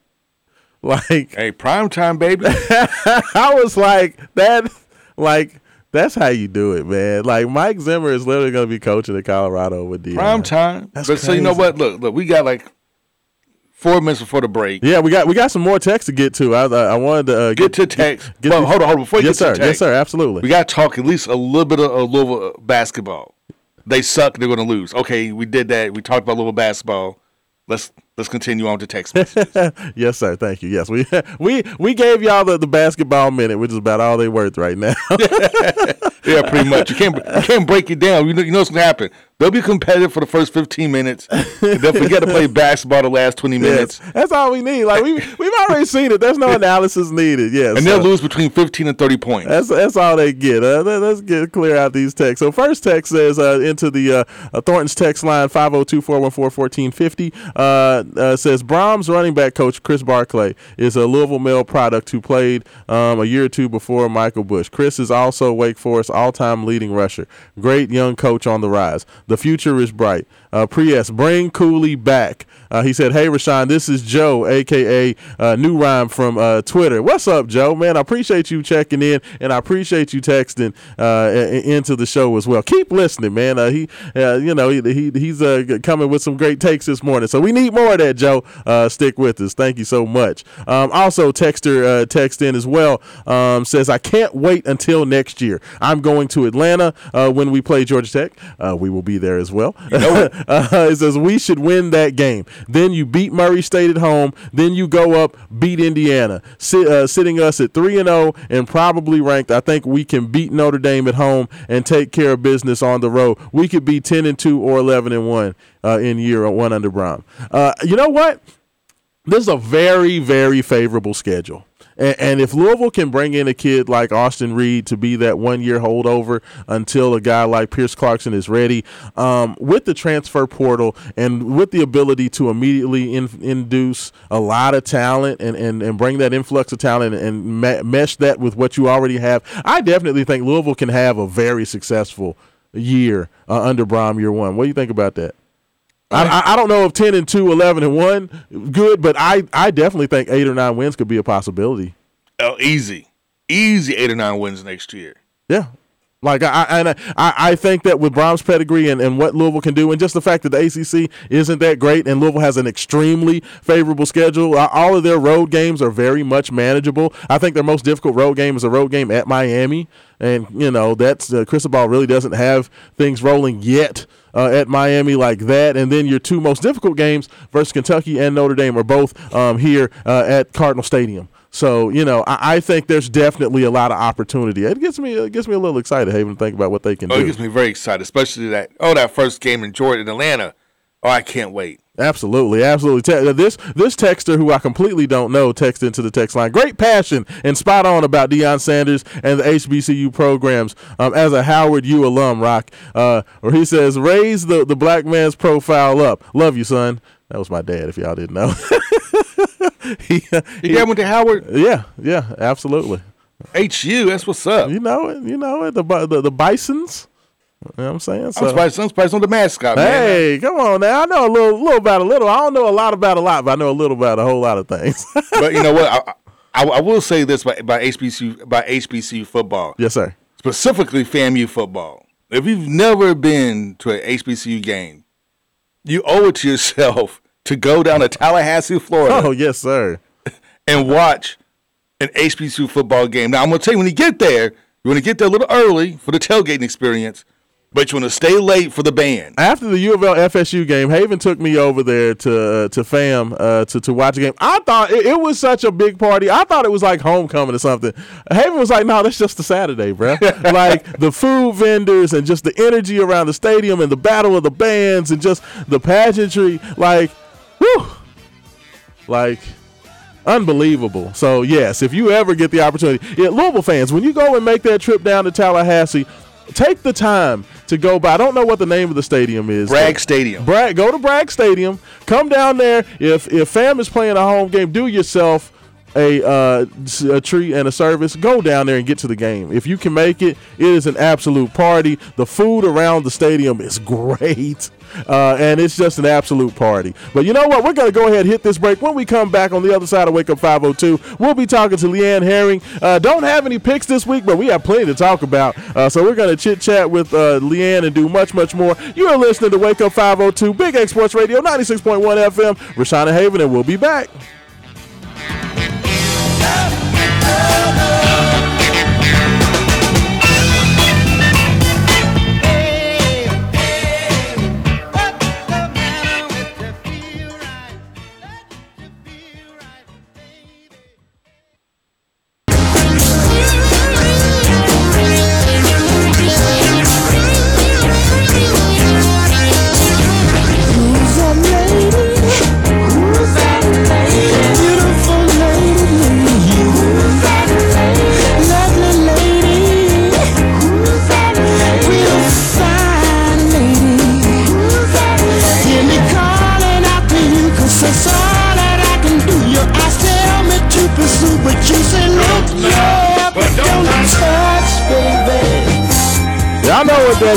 Like Hey, prime time, baby. [LAUGHS] I was like that like that's how you do it, man. Like Mike Zimmer is literally going to be coaching at Colorado with Deion. prime time. That's but so you know what? Look, look, we got like four minutes before the break. Yeah, we got we got some more text to get to. I I, I wanted to uh, Get to text. get- well, hold on, hold on. Before you yes, get sir. to text, Yes, sir. Absolutely. we got to talk at least a little bit of, of Louisville basketball. They suck. They're going to lose. Okay, we did that. We talked about Louisville basketball. Let's let's continue on to text [LAUGHS] messages. yes, sir. Thank you. Yes, we [LAUGHS] we we gave y'all the, the basketball minute, which is about all they worth right now. [LAUGHS] [LAUGHS] yeah, pretty much. You can't you can't break it down. You know you know what's going to happen. They'll be competitive for the first 15 minutes. They'll forget to play [LAUGHS] basketball the last 20 minutes. yes, that's all we need. Like we we've already seen it. There's no [LAUGHS] analysis needed. Yes, And they'll lose between 15 and 30 points. That's that's all they get. Uh, let, us get clear out these texts. So first text says uh, into the uh, uh, Thornton's text line 502-414-1450 uh, uh, says Brohm's running back coach Chris Barclay is a Louisville male product who played um, a year or two before Michael Bush. Chris is also Wake Forest all-time leading rusher. Great young coach on the rise. The future is bright. Uh, Prius, bring Cooley back. Uh, he said, "Hey, Rashawn, this is Joe, aka uh, New Rhyme from uh, Twitter. What's up, Joe? Man, I appreciate you checking in, and I appreciate you texting uh, into the show as well. Keep listening, man. Uh, he, uh, you know, he, he he's uh, coming with some great takes this morning, so we need more of that, Joe. Uh, stick with us. Thank you so much. Um, also, texter uh, text in as well um, says, I can't wait until next year. I'm going to Atlanta uh, when we play Georgia Tech. Uh, we will be there as well. [LAUGHS] uh, it says we should win that game. Then you beat Murray State at home. Then you go up, beat Indiana, sit, uh, sitting us at three and zero and probably ranked. I think we can beat Notre Dame at home and take care of business on the road. We could be ten and two or eleven and one uh, in year one under Brown. Uh, you know what? this is a very, very favorable schedule. And, and if Louisville can bring in a kid like Austin Reed to be that one year holdover until a guy like Pierce Clarkson is ready, um, with the transfer portal and with the ability to immediately in, induce a lot of talent and, and, and bring that influx of talent and me- mesh that with what you already have, I definitely think Louisville can have a very successful year uh, under Brohm year one. What do you think about that? I, I- don't know if 10 and 2, 11 and 1, good, but I, I definitely think eight or nine wins could be a possibility. Oh, easy. Easy eight or nine wins next year. Yeah. Like I, I and I, I think that with Brohm's pedigree and, and what Louisville can do, and just the fact that the ACC isn't that great, and Louisville has an extremely favorable schedule, uh, all of their road games are very much manageable. I think their most difficult road game is a road game at Miami, and you know that's uh, Cristobal really doesn't have things rolling yet. Uh, at Miami like that, and then your two most difficult games versus Kentucky and Notre Dame are both um, here uh, at Cardinal Stadium. So you know, I, I think there's definitely a lot of opportunity. It gets me it gets me a little excited, Haven, to think about what they can Oh, it gets me very excited, especially that oh that first game in Jordan, Atlanta. Oh, I can't wait. Absolutely, absolutely. This this texter who I completely don't know texted into the text line. Great passion and spot on about Deion Sanders and the HBCU programs. Um, as a Howard U alum, Rock, uh, or he says, raise the the black man's profile up. Love you, son. That was my dad. If y'all didn't know. [LAUGHS] he, You got went to Howard yeah, yeah, absolutely. HU. That's what's up. You know it. You know it. The the, the Bisons. You know what I'm saying? I'm So, surprised. I'm surprised on the mascot, man. hey, come on now. I know a little, little about a little. I don't know a lot about a lot, but I know a little about a whole lot of things. [LAUGHS] but you know what? I, I, I will say this by, by HBCU by HBCU football, yes, sir. specifically FAMU football. If you've never been to an HBCU game, you owe it to yourself [LAUGHS] to go down to Tallahassee, Florida, Oh, yes, sir. and watch an HBCU football game. Now, I'm going to tell you when you get there, you want to get there a little early for the tailgating experience, but you want to stay late for the band. After the U of L FSU game, Haven took me over there to uh, to fam uh, to to watch a game. I thought it, it was such a big party. I thought it was like homecoming or something. Haven was like, "No, that's just a Saturday, bro." [LAUGHS] like the food vendors and just the energy around the stadium and the battle of the bands and just the pageantry. Like, whew, like unbelievable. So yes, if you ever get the opportunity, yeah, Louisville fans, when you go and make that trip down to Tallahassee, take the time to go by. I don't know what the name of the stadium is. Bragg Stadium. Bragg, go to Bragg Stadium. Come down there. If if fam is playing a home game, do yourself a, uh, a treat and a service. Go down there and get to the game. If you can make it, it is an absolute party. The food around the stadium is [LAUGHS] great. Uh, and it's just an absolute party. But you know what? We're going to go ahead and hit this break. When we come back on the other side of Wake Up 502, we'll be talking to Leanne Herring. Uh, don't have any picks this week, but we have plenty to talk about. Uh, so we're going to chit chat with uh, Leanne and do much, much more. You are listening to Wake Up 502, Big X Sports Radio, 96.1 FM. Rashana Haven, and we'll be back. Y'all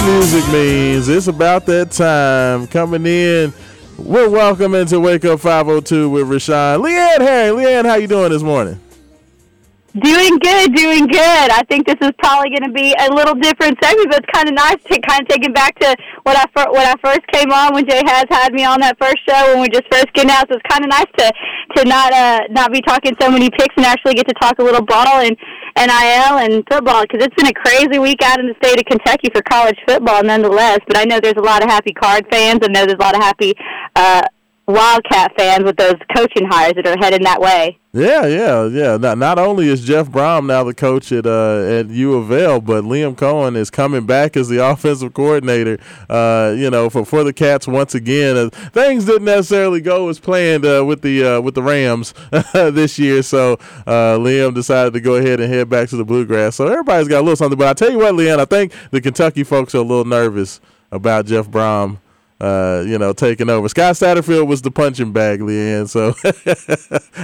music means. It's about that time. Coming in, we're welcome into Wake Up 502 with Rashawn. Leanne Herring. Leanne, how you doing this morning? Doing good, doing good. I think this is probably going to be a little different segment, but it's kind of nice to kind of taking back to what I fir- when I first came on when Jay has had me on that first show when we just first getting out. So it's kind of nice to to not uh not be talking so many picks and actually get to talk a little ball and NIL and football because it's been a crazy week out in the state of Kentucky for college football, nonetheless. But I know there's a lot of happy Card fans. I know there's a lot of happy uh, Wildcat fans with those coaching hires that are heading that way. Yeah, yeah, yeah. Not, not only is Jeff Brohm now the coach at uh, at U of L, but Liam Coen is coming back as the [LAUGHS] offensive coordinator. Uh, you know, for for the Cats once again. Uh, things didn't necessarily go as planned uh, with the uh, with the Rams [LAUGHS] this year, so uh, Liam decided to go ahead and head back to the Bluegrass. So everybody's got a little something. But I tell you what, Leanne, I think the Kentucky folks are a little nervous about Jeff Brohm uh, you know, taking over. Scott Satterfield was the punching bag, Leanne. So [LAUGHS]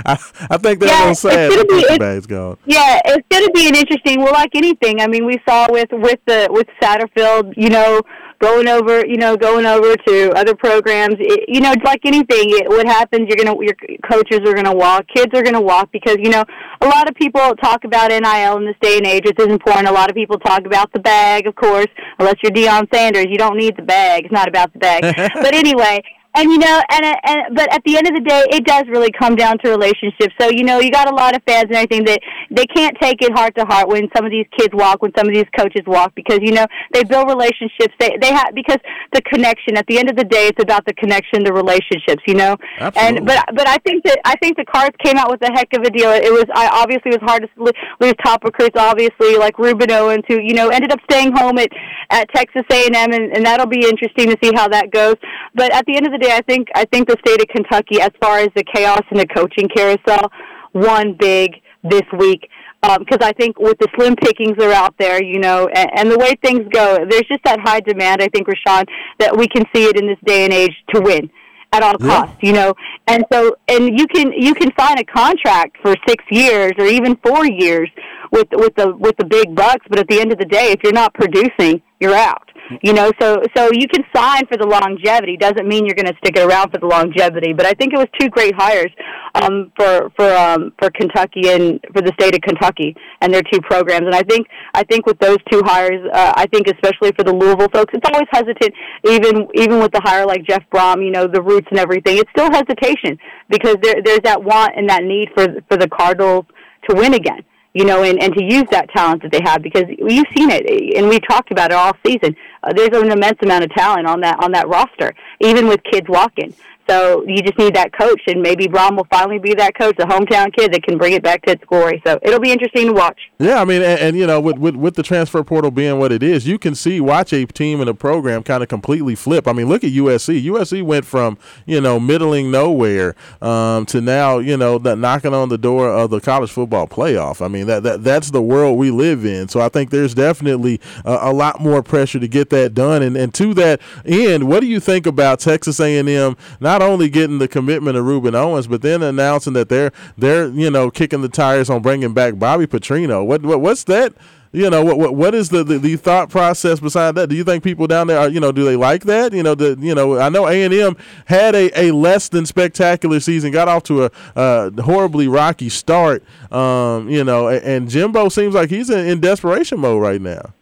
I, I think they're Yeah, little it's sad gonna the be- bag's gone. Yeah, it's going to be an interesting. Well, like anything, I mean, we saw with with the with Satterfield, you know, going over, you know, going over to other programs. It, you know, it's like anything. It, what happens? You're gonna your coaches are gonna walk, kids are gonna walk because you know a lot of people talk about NIL in this day and age, is important. A lot of people talk about the bag, of course. Unless you're Deion Sanders, you don't need the bag. It's not about the bag. [LAUGHS] but anyway. And you know, and uh, and but at the end of the day, it does really come down to relationships. So you know, you got a lot of fans and everything that they can't take it heart to heart when some of these kids walk, when some of these coaches walk, because you know they build relationships. They they have because the connection. At the end of the day, it's about the connection, the relationships. You know, Absolutely. and but but I think that I think the Cards came out with a heck of a deal. It was I obviously it was hard to lose top recruits. Obviously, like Rueben Owens, who you know ended up staying home at at Texas A&M, and, and that'll be interesting to see how that goes. But at the end of the day, I think I think the state of Kentucky, as far as the chaos and the coaching carousel, won big this week um, because I think with the slim pickings that are out there, you know, and, and the way things go, there's just that high demand. I think, Rashawn, that we can see it in this day and age to win at all Yeah. costs, you know. And so, and you can you can sign a contract for six years or even four years with with the with the big bucks, but at the end of the day, if you're not producing, you're out. You know, so so you can sign for the longevity. Doesn't mean you're going to stick it around for the longevity. But I think it was two great hires um, for for um, for Kentucky and for the state of Kentucky and their two programs. And I think I think with those two hires, uh, I think especially for the Louisville folks, it's always hesitant. Even even with the hire like Jeff Brohm, you know, the roots and everything, it's still hesitation because there there's that want and that need for for the Cardinals to win again you know, and, and to use that talent that they have because you've seen it, and we've talked about it all season. Uh, there's an immense amount of talent on that on that roster, even with kids walking. So you just need that coach, and maybe Brohm will finally be that coach, the hometown kid that can bring it back to its glory. So it'll be interesting to watch. Yeah, I mean, and, and you know, with, with with the transfer portal being what it is, you can see watch a team and a program kind of completely flip. I mean, look at USC. USC went from you know middling nowhere um, to now you know that knocking on the door of the college football playoff. I mean, that, that that's the world we live in. So I think there's definitely a, a lot more pressure to get that done. And and to that end, what do you think about Texas A&M not only getting the commitment of Rueben Owens, but then announcing that they're they're you know kicking the tires on bringing back Bobby Petrino? What, what what's that? You know what? What, what is the, the, the thought process beside that? Do you think people down there are you know do they like that? You know the you know I know A and M had a, a less than spectacular season, got off to a uh, horribly rocky start. Um, you know, and, and Jimbo seems like he's in, in desperation mode right now.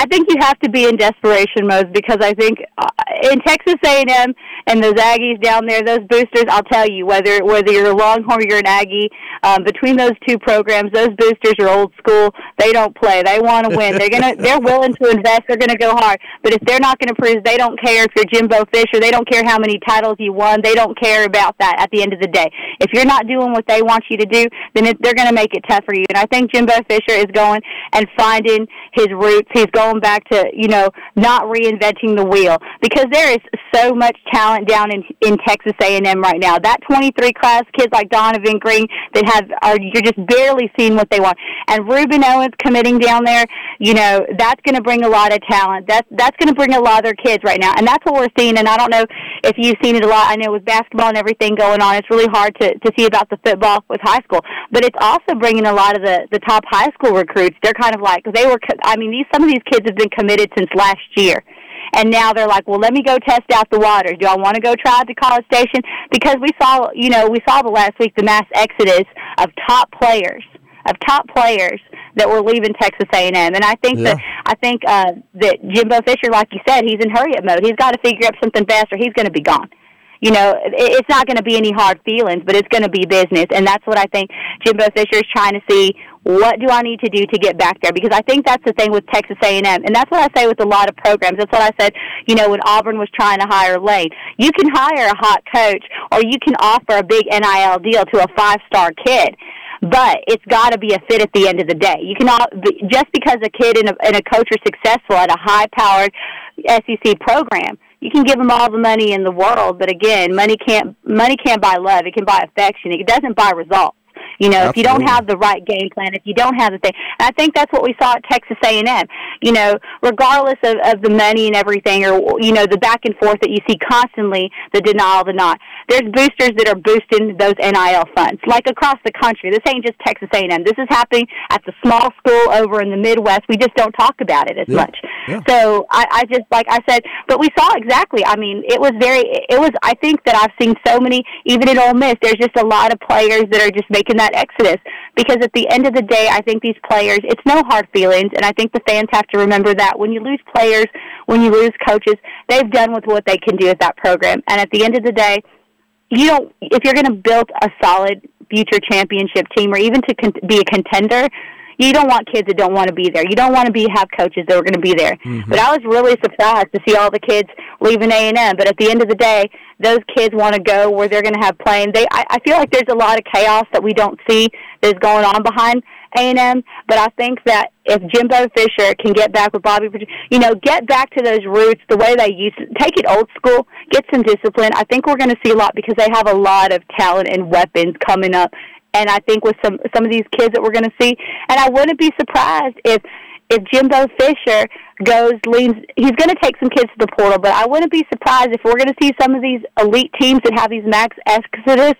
I think you have to be in desperation mode because I think uh, in Texas A&M and those Aggies down there, those boosters, I'll tell you whether whether you're a Longhorn or you're an Aggie, um, between those two programs, those boosters are old school. They don't play. They want to win. They're gonna [LAUGHS] they're willing to invest. They're gonna go hard. But if they're not gonna produce, they don't care if you're Jimbo Fisher. They don't care how many titles you won. They don't care about that at the end of the day. If you're not doing what they want you to do, then it, they're gonna make it tough for you. And I think Jimbo Fisher is going and finding his roots. He's going back to you know not reinventing the wheel because there is so much talent down in in Texas A&M right now. That 23 class kids like Donovan Green that have are you're just barely seeing what they want. And Rueben Owens committing down there, you know, that's going to bring a lot of talent. That's that's going to bring a lot of their kids right now. And that's what we're seeing and I don't know if you've seen it a lot. I know with basketball and everything going on, it's really hard to to see about the football with high school, but it's also bringing a lot of the the top high school recruits. They're kind of like they were I mean, these some of these kids have been committed since last year. And now they're like, well, let me go test out the waters. Do I want to go try out to College Station? Because we saw, you know, we saw the last week the mass exodus of top players, of top players that were leaving Texas A&M. And I think Yeah. that I think uh, that Jimbo Fisher, like you said, he's in hurry up mode. He's got to figure up something fast, or he's going to be gone. You know, it, it's not going to be any hard feelings, but it's going to be business, and that's what I think Jimbo Fisher is trying to see. What do I need to do to get back there? Because I think that's the thing with Texas A&M, and that's what I say with a lot of programs. That's what I said. You know, when Auburn was trying to hire Lane, you can hire a hot coach, or you can offer a big NIL deal to a five-star kid but it's got to be a fit at the end of the day. You can all, just because a kid and a, and a coach are successful at a high-powered SEC program, you can give them all the money in the world, but again, money can't money can't buy love. It can buy affection. It doesn't buy results. You know, if you don't have the right game plan, if you don't have the thing, and I think that's what we saw at Texas A&M. You know, regardless of, of the money and everything, or you know, the back and forth that you see constantly, the denial, the not. There's boosters that are boosting those NIL funds, like across the country. This ain't just Texas A&M. This is happening at the small school over in the Midwest. We just don't talk about it as Yeah. much. Yeah. So I, I just like I said, but we saw exactly. I mean, it was very. It was. I think that I've seen so many, even in Ole Miss. There's just a lot of players that are just making that exodus because at the end of the day, I think these players. It's no hard feelings, and I think the fans have to remember that when you lose players, when you lose coaches, they've done with what they can do at that program, and at the end of the day, you don't. If you're going to build a solid future championship team or even to con- be a contender, you don't want kids that don't want to be there. You don't want to be have coaches that are going to be there. Mm-hmm. But I was really surprised to see all the kids leaving A and M. But at the end of the day, those kids want to go where they're going to have playing. They, I, I feel like there's a lot of chaos that we don't see that's going on behind A and M. But I think that if Jimbo Fisher can get back with Bobby, you know, get back to those roots the way they used to, take it old school, get some discipline. I think we're going to see a lot because they have a lot of talent and weapons coming up and I think with some some of these kids that we're going to see, and I wouldn't be surprised if if Jimbo Fisher goes leans, he's going to take some kids to the portal. But I wouldn't be surprised if we're going to see some of these elite teams that have these max exodus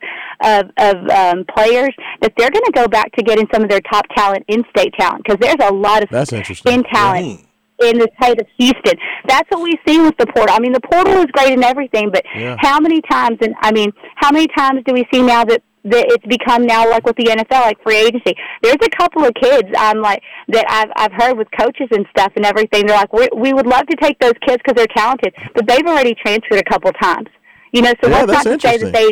of of um, players that they're going to go back to getting some of their top talent, in-state talent, because there's a lot of That's interesting. in talent. In the state of Houston, that's what we see with the portal. I mean, the portal is great and everything, but Yeah. how many times? And I mean, how many times do we see now that that it's become now like with the NFL, like free agency. There's a couple of kids um like that I've I've heard with coaches and stuff and everything. They're like, we we would love to take those kids because they're talented, but they've already transferred a couple times. You know, so Yeah, that's not to say that they.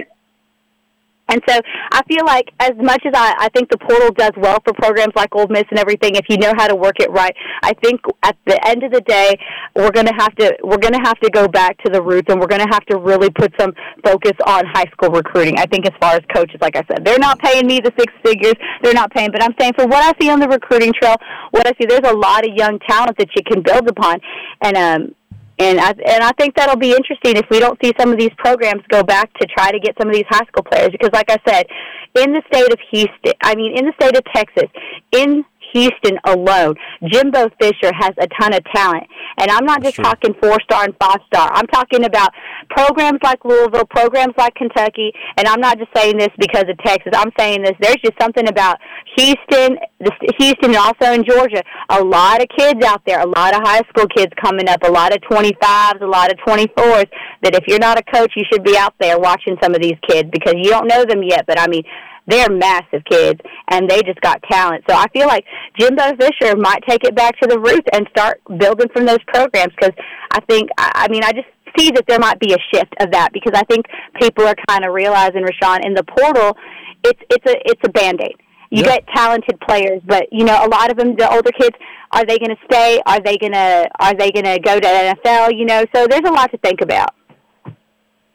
And so I feel like as much as I, I think the portal does well for programs like Ole Miss and everything, if you know how to work it right, I think at the end of the day, we're to have to we're to have to go back to the roots, and we're to have to really put some focus on high school recruiting. I think as far as coaches, like I said, they're not paying me the six figures, they're not paying, but I'm saying for what I see on the recruiting trail, what I see, there's a lot of young talent that you can build upon, and um, and I and I think that'll be interesting if we don't see some of these programs go back to try to get some of these high school players. Because like I said, in the state of Houston, I mean in the state of Texas, in Houston alone, Jimbo Fisher has a ton of talent. And I'm not just Sure. talking four star and five star. I'm talking about programs like Louisville, programs like Kentucky, and I'm not just saying this because of Texas. I'm saying this. There's just something about Houston, the, Houston, and also in Georgia. A lot of kids out there, a lot of high school kids coming up, a lot of 25s, a lot of 24s. That if you're not a coach, you should be out there watching some of these kids because you don't know them yet. But I mean, they're massive kids and they just got talent. So I feel like Jimbo Fisher might take it back to the roots and start building from those programs because I think, I mean, I just see that there might be a shift of that because I think people are kind of realizing, Rashawn, in the portal, it's, it's a, it's a band-aid. You Yeah. get talented players, but you know a lot of them, the older kids, are they going to stay? Are they going to are they going to go to NFL? You know, so there's a lot to think about.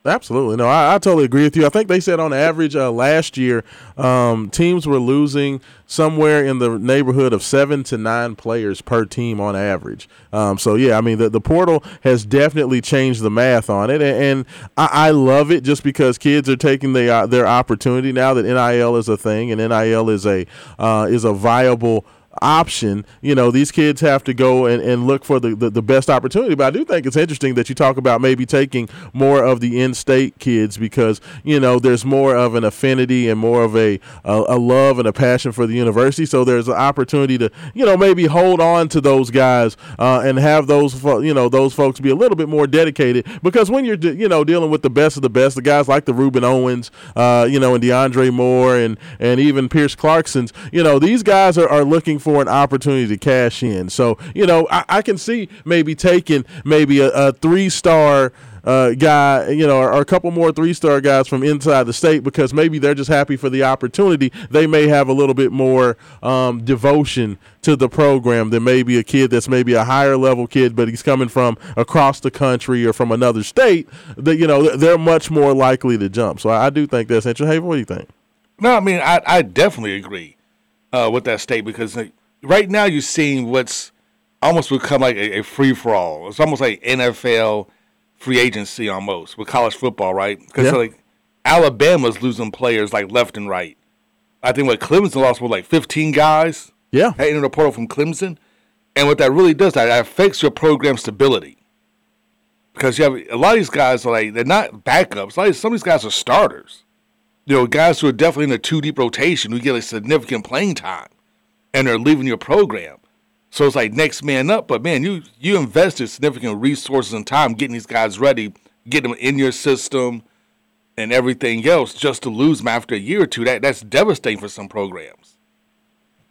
Absolutely. No, I, I totally agree with you. I think they said on average uh, last year, um, teams were losing somewhere in the neighborhood of seven to nine players per team on average. Um, so, yeah, I mean, the, the portal has definitely changed the math on it. And, and I, I love it just because kids are taking the, uh, their opportunity now that NIL is a thing and NIL is a, uh, is a viable option, you know, these kids have to go and, and look for the, the, the best opportunity. But I do think it's interesting that you talk about maybe taking more of the in state kids because, you know, there's more of an affinity and more of a, a, a love and a passion for the university. So there's an opportunity to, you know, maybe hold on to those guys uh, and have those, fo- you know, those folks be a little bit more dedicated because when you're, de- you know, dealing with the best of the best, the guys like the Rueben Owens, uh, you know, and DeAndre Moore and, and even Pierce Clarkson's, you know, these guys are, are looking for an opportunity to cash in. So, you know, I, I can see maybe taking maybe a, a three star uh, guy, you know, or, or a couple more three star guys from inside the state because maybe they're just happy for the opportunity. They may have a little bit more um, devotion to the program than maybe a kid that's maybe a higher level kid, but he's coming from across the country or from another state. That you know, they're much more likely to jump. So I, I do think that's interesting. Hey, what do you think? No, I mean I, I definitely agree uh, with that state because like, right now you're seeing what's almost become like a, a free for all. It's almost like NFL free agency almost with college football, right? Because Yeah. like Alabama's losing players like left and right. I think what Clemson lost was like 15 guys Yeah, that entered the portal from Clemson, and what that really does that affects your program stability. Because you have a lot of these guys are like they're not backups. Like some of these guys are starters you know, guys who are definitely in a two deep rotation who get a significant playing time and they're leaving your program. So it's like next man up. But man, you you invested significant resources and time getting these guys ready, getting them in your system and everything else just to lose them after a year or two. That that's devastating for some programs.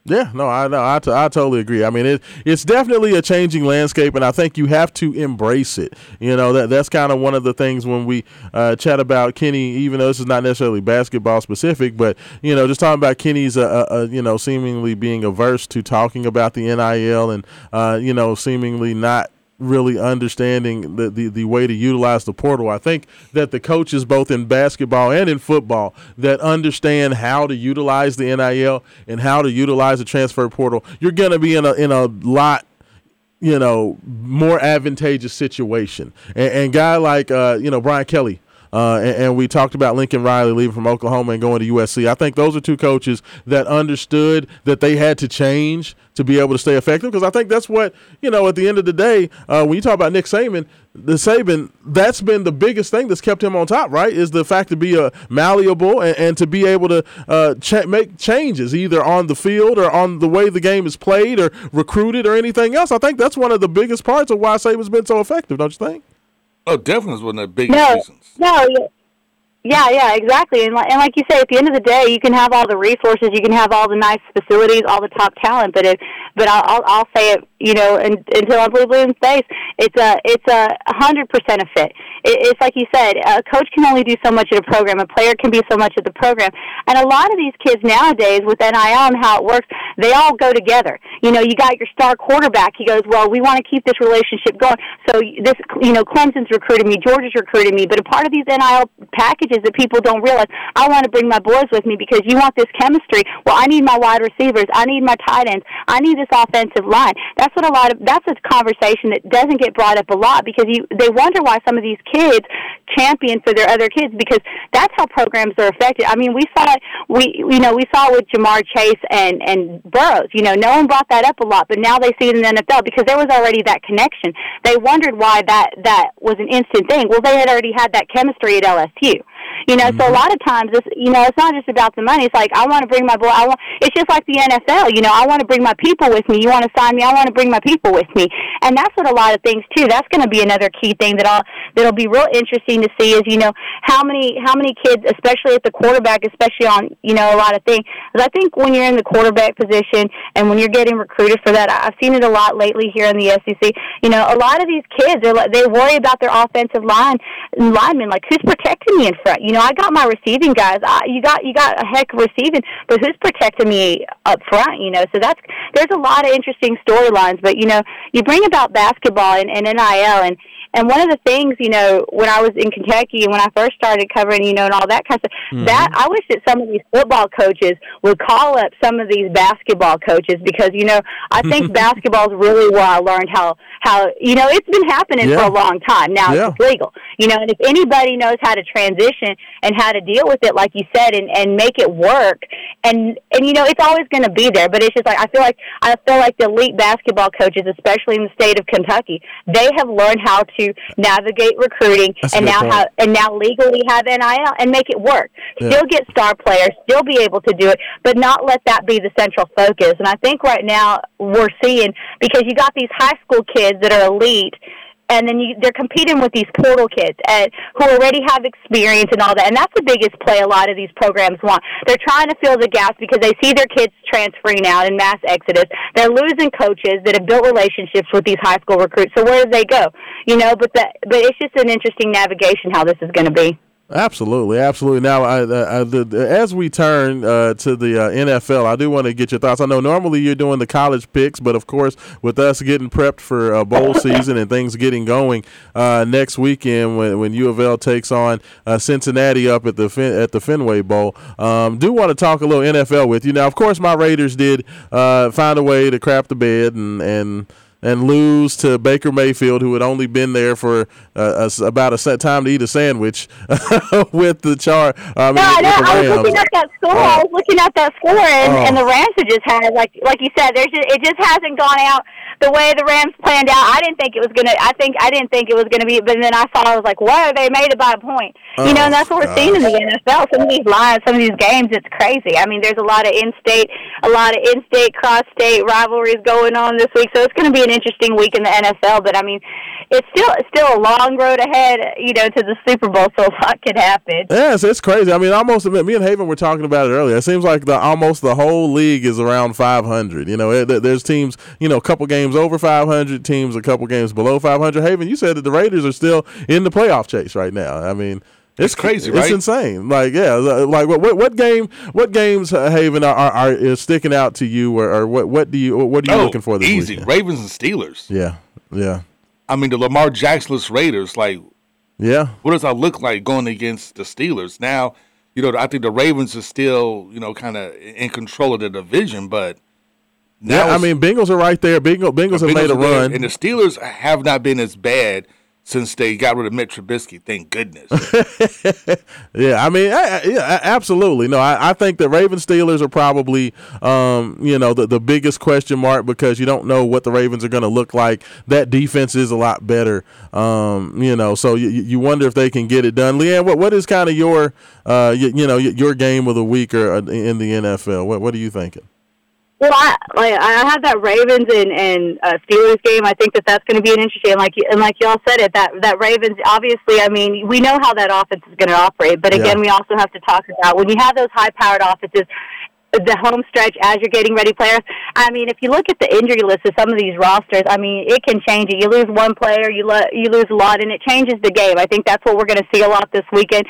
Yeah, no, I know. I, t- I totally agree. I mean, it, it's definitely a changing landscape, and I think you have to embrace it. You know, that that's kind of one of the things when we uh, chat about Kenny, even though this is not necessarily basketball specific, but, you know, just talking about Kenny's, uh, uh, uh you know, seemingly being averse to talking about the NIL and, uh, you know, seemingly not really understanding the, the, the way to utilize the portal. I think that the coaches, both in basketball and in football, that understand how to utilize the NIL and how to utilize the transfer portal, you're going to be in a in a lot you know more advantageous situation. And, and guy like uh, you know Brian Kelly uh, and, and, we talked about Lincoln Riley leaving from Oklahoma and going to USC. I think those are two coaches that understood that they had to change to be able to stay effective because I think that's what you know. At the end of the day, uh, when you talk about Nick Saban, the Saban that's been the biggest thing that's kept him on top. Right, is the fact to be uh, malleable and, and, to be able to uh, ch- make changes either on the field or on the way the game is played or recruited or anything else. I think that's one of the biggest parts of why Saban's been so effective. Don't you think? Oh, definitely is one of the biggest no, reasons. No, yeah, yeah, exactly. And, and like you say, at the end of the day, you can have all the resources, you can have all the nice facilities, all the top talent, but it, but I'll, I'll say it, you know, and, until I'm blue, blue in space, it's a, it's a hundred percent a fit. It, it's like you said, a coach can only do so much at a program, a player can be so much at the program, and a lot of these kids nowadays with NIL and how it works, they all go together. You know, you got your star quarterback. He goes, well, we want to keep this relationship going. So this, you know, Clemson's recruited me, Georgia's recruited me, but a part of these NIL packages is that people don't realize. I want to bring my boys with me because you want this chemistry. Well, I need my wide receivers. I need my tight ends. I need this offensive line. That's what a lot of that's a conversation that doesn't get brought up a lot because you they wonder why some of these kids champion for their other kids because that's how programs are affected. I mean, we saw it. We you know we saw it with Ja'Marr Chase and and Burrows. You know, no one brought that up a lot, but now they see it in the NFL because there was already that connection. They wondered why that that was an instant thing. Well, they had already had that chemistry at LSU. You know, mm-hmm. so a mm-hmm. lot of times it's you know, it's not just about the money. It's like I want to bring my boy I want it's just like the NFL, you know, I want to bring my people with me. You want to sign me, I want to bring my people with me. And that's what a lot of things too. That's gonna be another key thing that I'll that'll be real interesting to see is, you know, how many how many kids, especially at the quarterback, especially on, you know, a lot of things. Because I think when you're in the quarterback position and when you're getting recruited for that, I've seen it a lot lately here in the SEC. You know, a lot of these kids are they worry about their offensive line linemen, like who's protecting me in front? You know, I got my receiving guys. I, you got you got a heck of receiving, but who's protecting me up front? You know, so that's there's a lot of interesting storylines. But you know, you bring about basketball and, and NIL, and and one of the things, you know, when I was in Kentucky and when I first started covering, you know, and all that kind of stuff, mm-hmm. that I wish that some of these football coaches would call up some of these basketball coaches because, you know, I think [LAUGHS] basketball is really where I learned how how you know it's been happening yeah. for a long time now. Yeah. It's legal, you know, and if anybody knows how to transition and how to deal with it, like you said, and and make it work, and and you know, it's always going to be there. But it's just like I feel like I feel like the elite basketball coaches, especially in the state of Kentucky, they have learned how to to navigate recruiting That's and now point. have and now legally have NIL and make it work. Yeah. Still get star players, still be able to do it, but not let that be the central focus. And I think right now we're seeing because you got these high school kids that are elite and then you, they're competing with these portal kids who already have experience and all that. And that's the biggest play a lot of these programs want. They're trying to fill the gaps because they see their kids transferring out in mass exodus. They're losing coaches that have built relationships with these high school recruits. So where do they go? You know, but the, but it's just an interesting navigation how this is going to be. Absolutely, absolutely. Now, I, I, the, as we turn uh, to the uh, NFL, I do want to get your thoughts. I know normally you're doing the college picks, but of course, with us getting prepped for uh, bowl [LAUGHS] season and things getting going uh, next weekend when, when U of L takes on uh, Cincinnati up at the fin- at the Fenway Bowl, um, do want to talk a little NFL with you. Now, of course, my Raiders did uh, find a way to crap the bed and and and lose to Baker Mayfield, who had only been there for uh, a, about a set time to eat a sandwich [LAUGHS] with the char. I mean, no, no, I was looking at that score. I was looking at that score, and, and the Rams have just had like like you said, there's just, it just hasn't gone out the way the Rams planned out, I didn't think it was gonna. I think I didn't think it was gonna be. But then I saw, I was like, whoa, They made it by a point." you know, and that's what we're seeing in the NFL. Some of these lines, some of these games, it's crazy. I mean, there's a lot of in-state, a lot of in-state, cross-state rivalries going on this week. So it's going to be an interesting week in the NFL. But I mean, it's still it's still a long road ahead. You know, to the Super Bowl, so [LAUGHS] a lot could happen. Yes, it's crazy. I mean, almost me and Haven were talking about it earlier. It seems like the almost the whole league is around 500. You know, it, there's teams, you know, a couple games over 500, teams a couple games below 500. Haven, you said that the Raiders are still in the playoff chase right now. I mean, it's crazy, It's insane. Like, yeah, like what what, what game, what games, uh, Haven, are, are, sticking out to you, or, or what what do you what are you Oh, looking for this easy. weekend? Ravens and Steelers. Yeah, yeah, I mean, the Lamar Jacksonless Raiders. Like, yeah. what does that look like going against the Steelers? Now, you know, I think the Ravens are still, you know, kind of in control of the division, but now Yeah, I mean, Bengals are right there. Bengals, Bengals have Bengals made a are there, run. and the Steelers have not been as bad since they got rid of Mitch Trubisky. Thank goodness. [LAUGHS] Yeah, I mean, I, I- yeah, absolutely. No, I, I think the Ravens Steelers are probably, um, you know, the, the biggest question mark because you don't know what the Ravens are going to look like. That defense is a lot better, um, you know, so you, you wonder if they can get it done. Leanne, what what is kind of your, uh, you, you know, your game of the week or uh, in the NFL? What what are you thinking? Well, I like I have that Ravens and and uh, Steelers game. I think that that's going to be an interesting. And like and like y'all said it, that that Ravens. Obviously, I mean, we know how that offense is going to operate. But again, Yeah. we also have to talk about when you have those high-powered offenses. The home stretch as you're getting ready players. I mean, if you look at the injury list of some of these rosters, I mean, it can change it. You lose one player, you lo- you lose a lot, and it changes the game. I think that's what we're going to see a lot this weekend.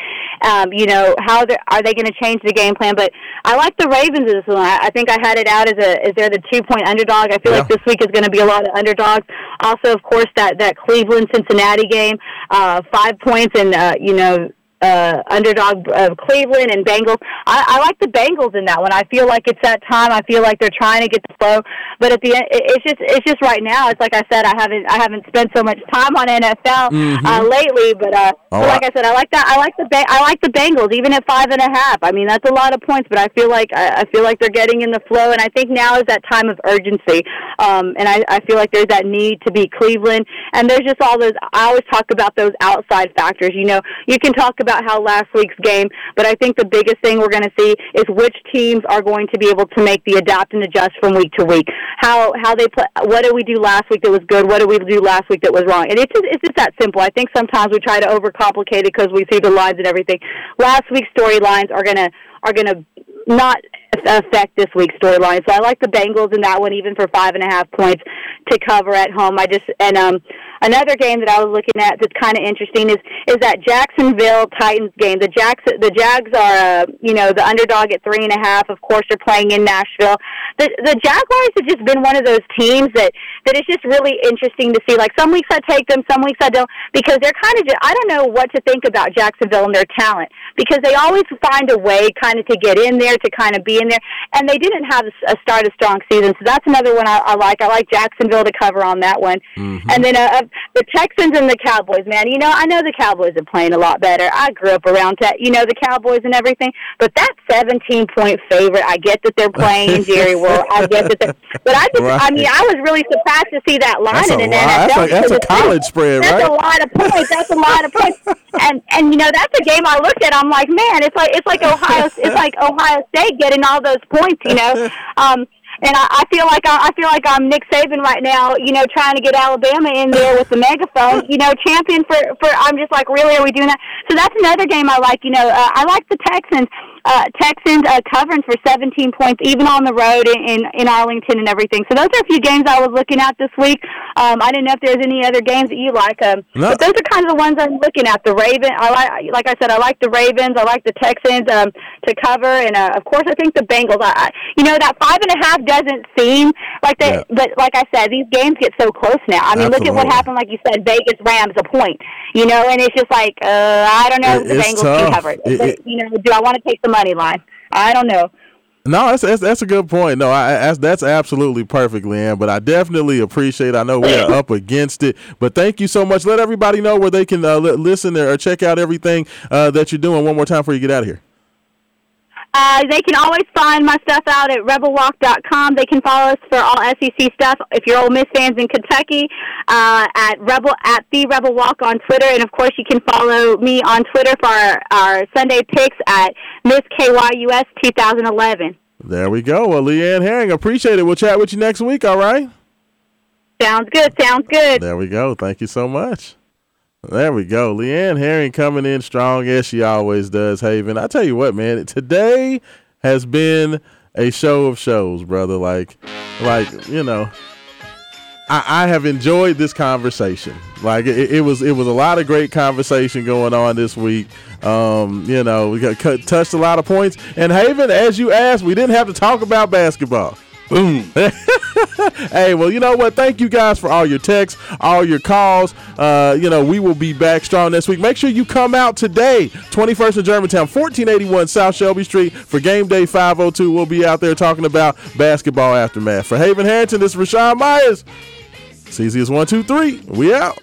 Um, you know, how are they going to change the game plan? But I like the Ravens in this one. I, I think I had it out as a as they're the two point underdog. I feel Yeah. like this week is going to be a lot of underdogs. Also, of course, that that Cleveland Cincinnati game, uh, five points, and uh, you know uh, underdog of Cleveland and Bengals. I, I like the Bengals in that one. I feel like it's that time. I feel like they're trying to get the flow, but at the end, it- it's just it's just right now. It's like I said, I haven't I haven't spent so much time on NFL uh, lately, but uh, Oh, but like I said, I like that. I like the ba- I like the Bengals even at five and a half. I mean, that's a lot of points, but I feel like I, I feel like they're getting in the flow, and I think now is that time of urgency. Um, and I, I feel like there's that need to beat Cleveland, and there's just all those. I always talk about those outside factors. You know, you can talk about how last week's game, but I think the biggest thing we're going to see is which teams are going to be able to make the adapt and adjust from week to week. How how they play. What did we do last week that was good? What did we do last week that was wrong? And it's just it's just that simple. I think sometimes we try to overcomplicate it because we see the lines and everything. Last week's storylines are gonna are gonna not affect this week's storyline. So I like the Bengals in that one, even for five and a half points to cover at home. I just and um another game that I was looking at that's kind of interesting is is that Jacksonville Titans game. The Jacks the Jags are uh, you know the underdog at three and a half. Of course, they're playing in Nashville. The the Jaguars have just been one of those teams that that is just really interesting to see. Like some weeks I take them, some weeks I don't, because they're kind of I don't know what to think about Jacksonville and their talent because they always find a way kind of to get in there to kind of be in there, and they didn't have a start a strong season. So that's another one I, I like. I like Jacksonville to cover on that one, and then uh, uh, the Texans and the Cowboys. Man, you know I know the Cowboys are playing a lot better. I grew up around te- you know the Cowboys and everything, but that 17 point favorite. I get that they're playing in [LAUGHS] Jerry World. I get that, they're, but I just I mean I was really surprised to see that line That's a in an lot. NFL. That's like- that's a college spread, that's right? That's a lot of points. That's a lot of points. [LAUGHS] And and you know that's a game I looked at. I'm like, man, it's like it's like Ohio. It's like Ohio State getting all those points. You know. [LAUGHS] Um, and I, I feel like I, I feel like I'm Nick Saban right now, you know, trying to get Alabama in there with the megaphone, you know, champion for for. I'm just like, really, are we doing that? So that's another game I like. You know, uh, I like the Texans, uh, Texans uh, covering for 17 points, even on the road in, in in Arlington and everything. So those are a few games I was looking at this week. Um, I didn't know if there's any other games that you like. Um, No. but those are kind of the ones I'm looking at. The Raven, I like, like I said, I like the Ravens. I like the Texans um, to cover, and uh, of course, I think the Bengals. I, I, you know, that five and a half doesn't seem like they, Yeah. but like I said, these games get so close now. I mean, look at what happened. Like you said, Vegas Rams a point. You know, and it's just like uh, I don't know It- the Bengals tough. can cover it. It- But, it- you know, do I want to take the money line? I don't know. No, that's, that's that's a good point. No, I, that's that's absolutely perfect, Leanne. But I definitely appreciate. I know we are up against it, but thank you so much. Let everybody know where they can uh, li- listen there or check out everything uh, that you're doing. One more time before you get out of here. Uh, they can always find my stuff out at rebelwalk.com. They can follow us for all SEC stuff. If you're Ole Miss fans in Kentucky, uh, at rebel at the Rebel Walk on Twitter, and of course you can follow me on Twitter for our, our Sunday picks at Miss KYUS 2011. There we go. Well, Leanne Herring, appreciate it. We'll chat with you next week. All right. Sounds good. Sounds good. There we go. Thank you so much. There we go. Leanne Herring coming in strong as she always does, Haven. I tell you what, man, today has been a show of shows, brother. Like, like, you know, I, I have enjoyed this conversation. Like it, it, was, it was a lot of great conversation going on this week. Um, you know, we got cut, touched a lot of points. And Haven, as you asked, we didn't have to talk about basketball. Boom. [LAUGHS] hey, well, you know what? Thank you guys for all your texts, all your calls. Uh, you know, we will be back strong next week. Make sure you come out today, 21st in Germantown, 1481 South Shelby Street for Game Day 502. We'll be out there talking about basketball aftermath. For Haven Harrington, this is Rashawn Myers. CZ is one, two, three. We out.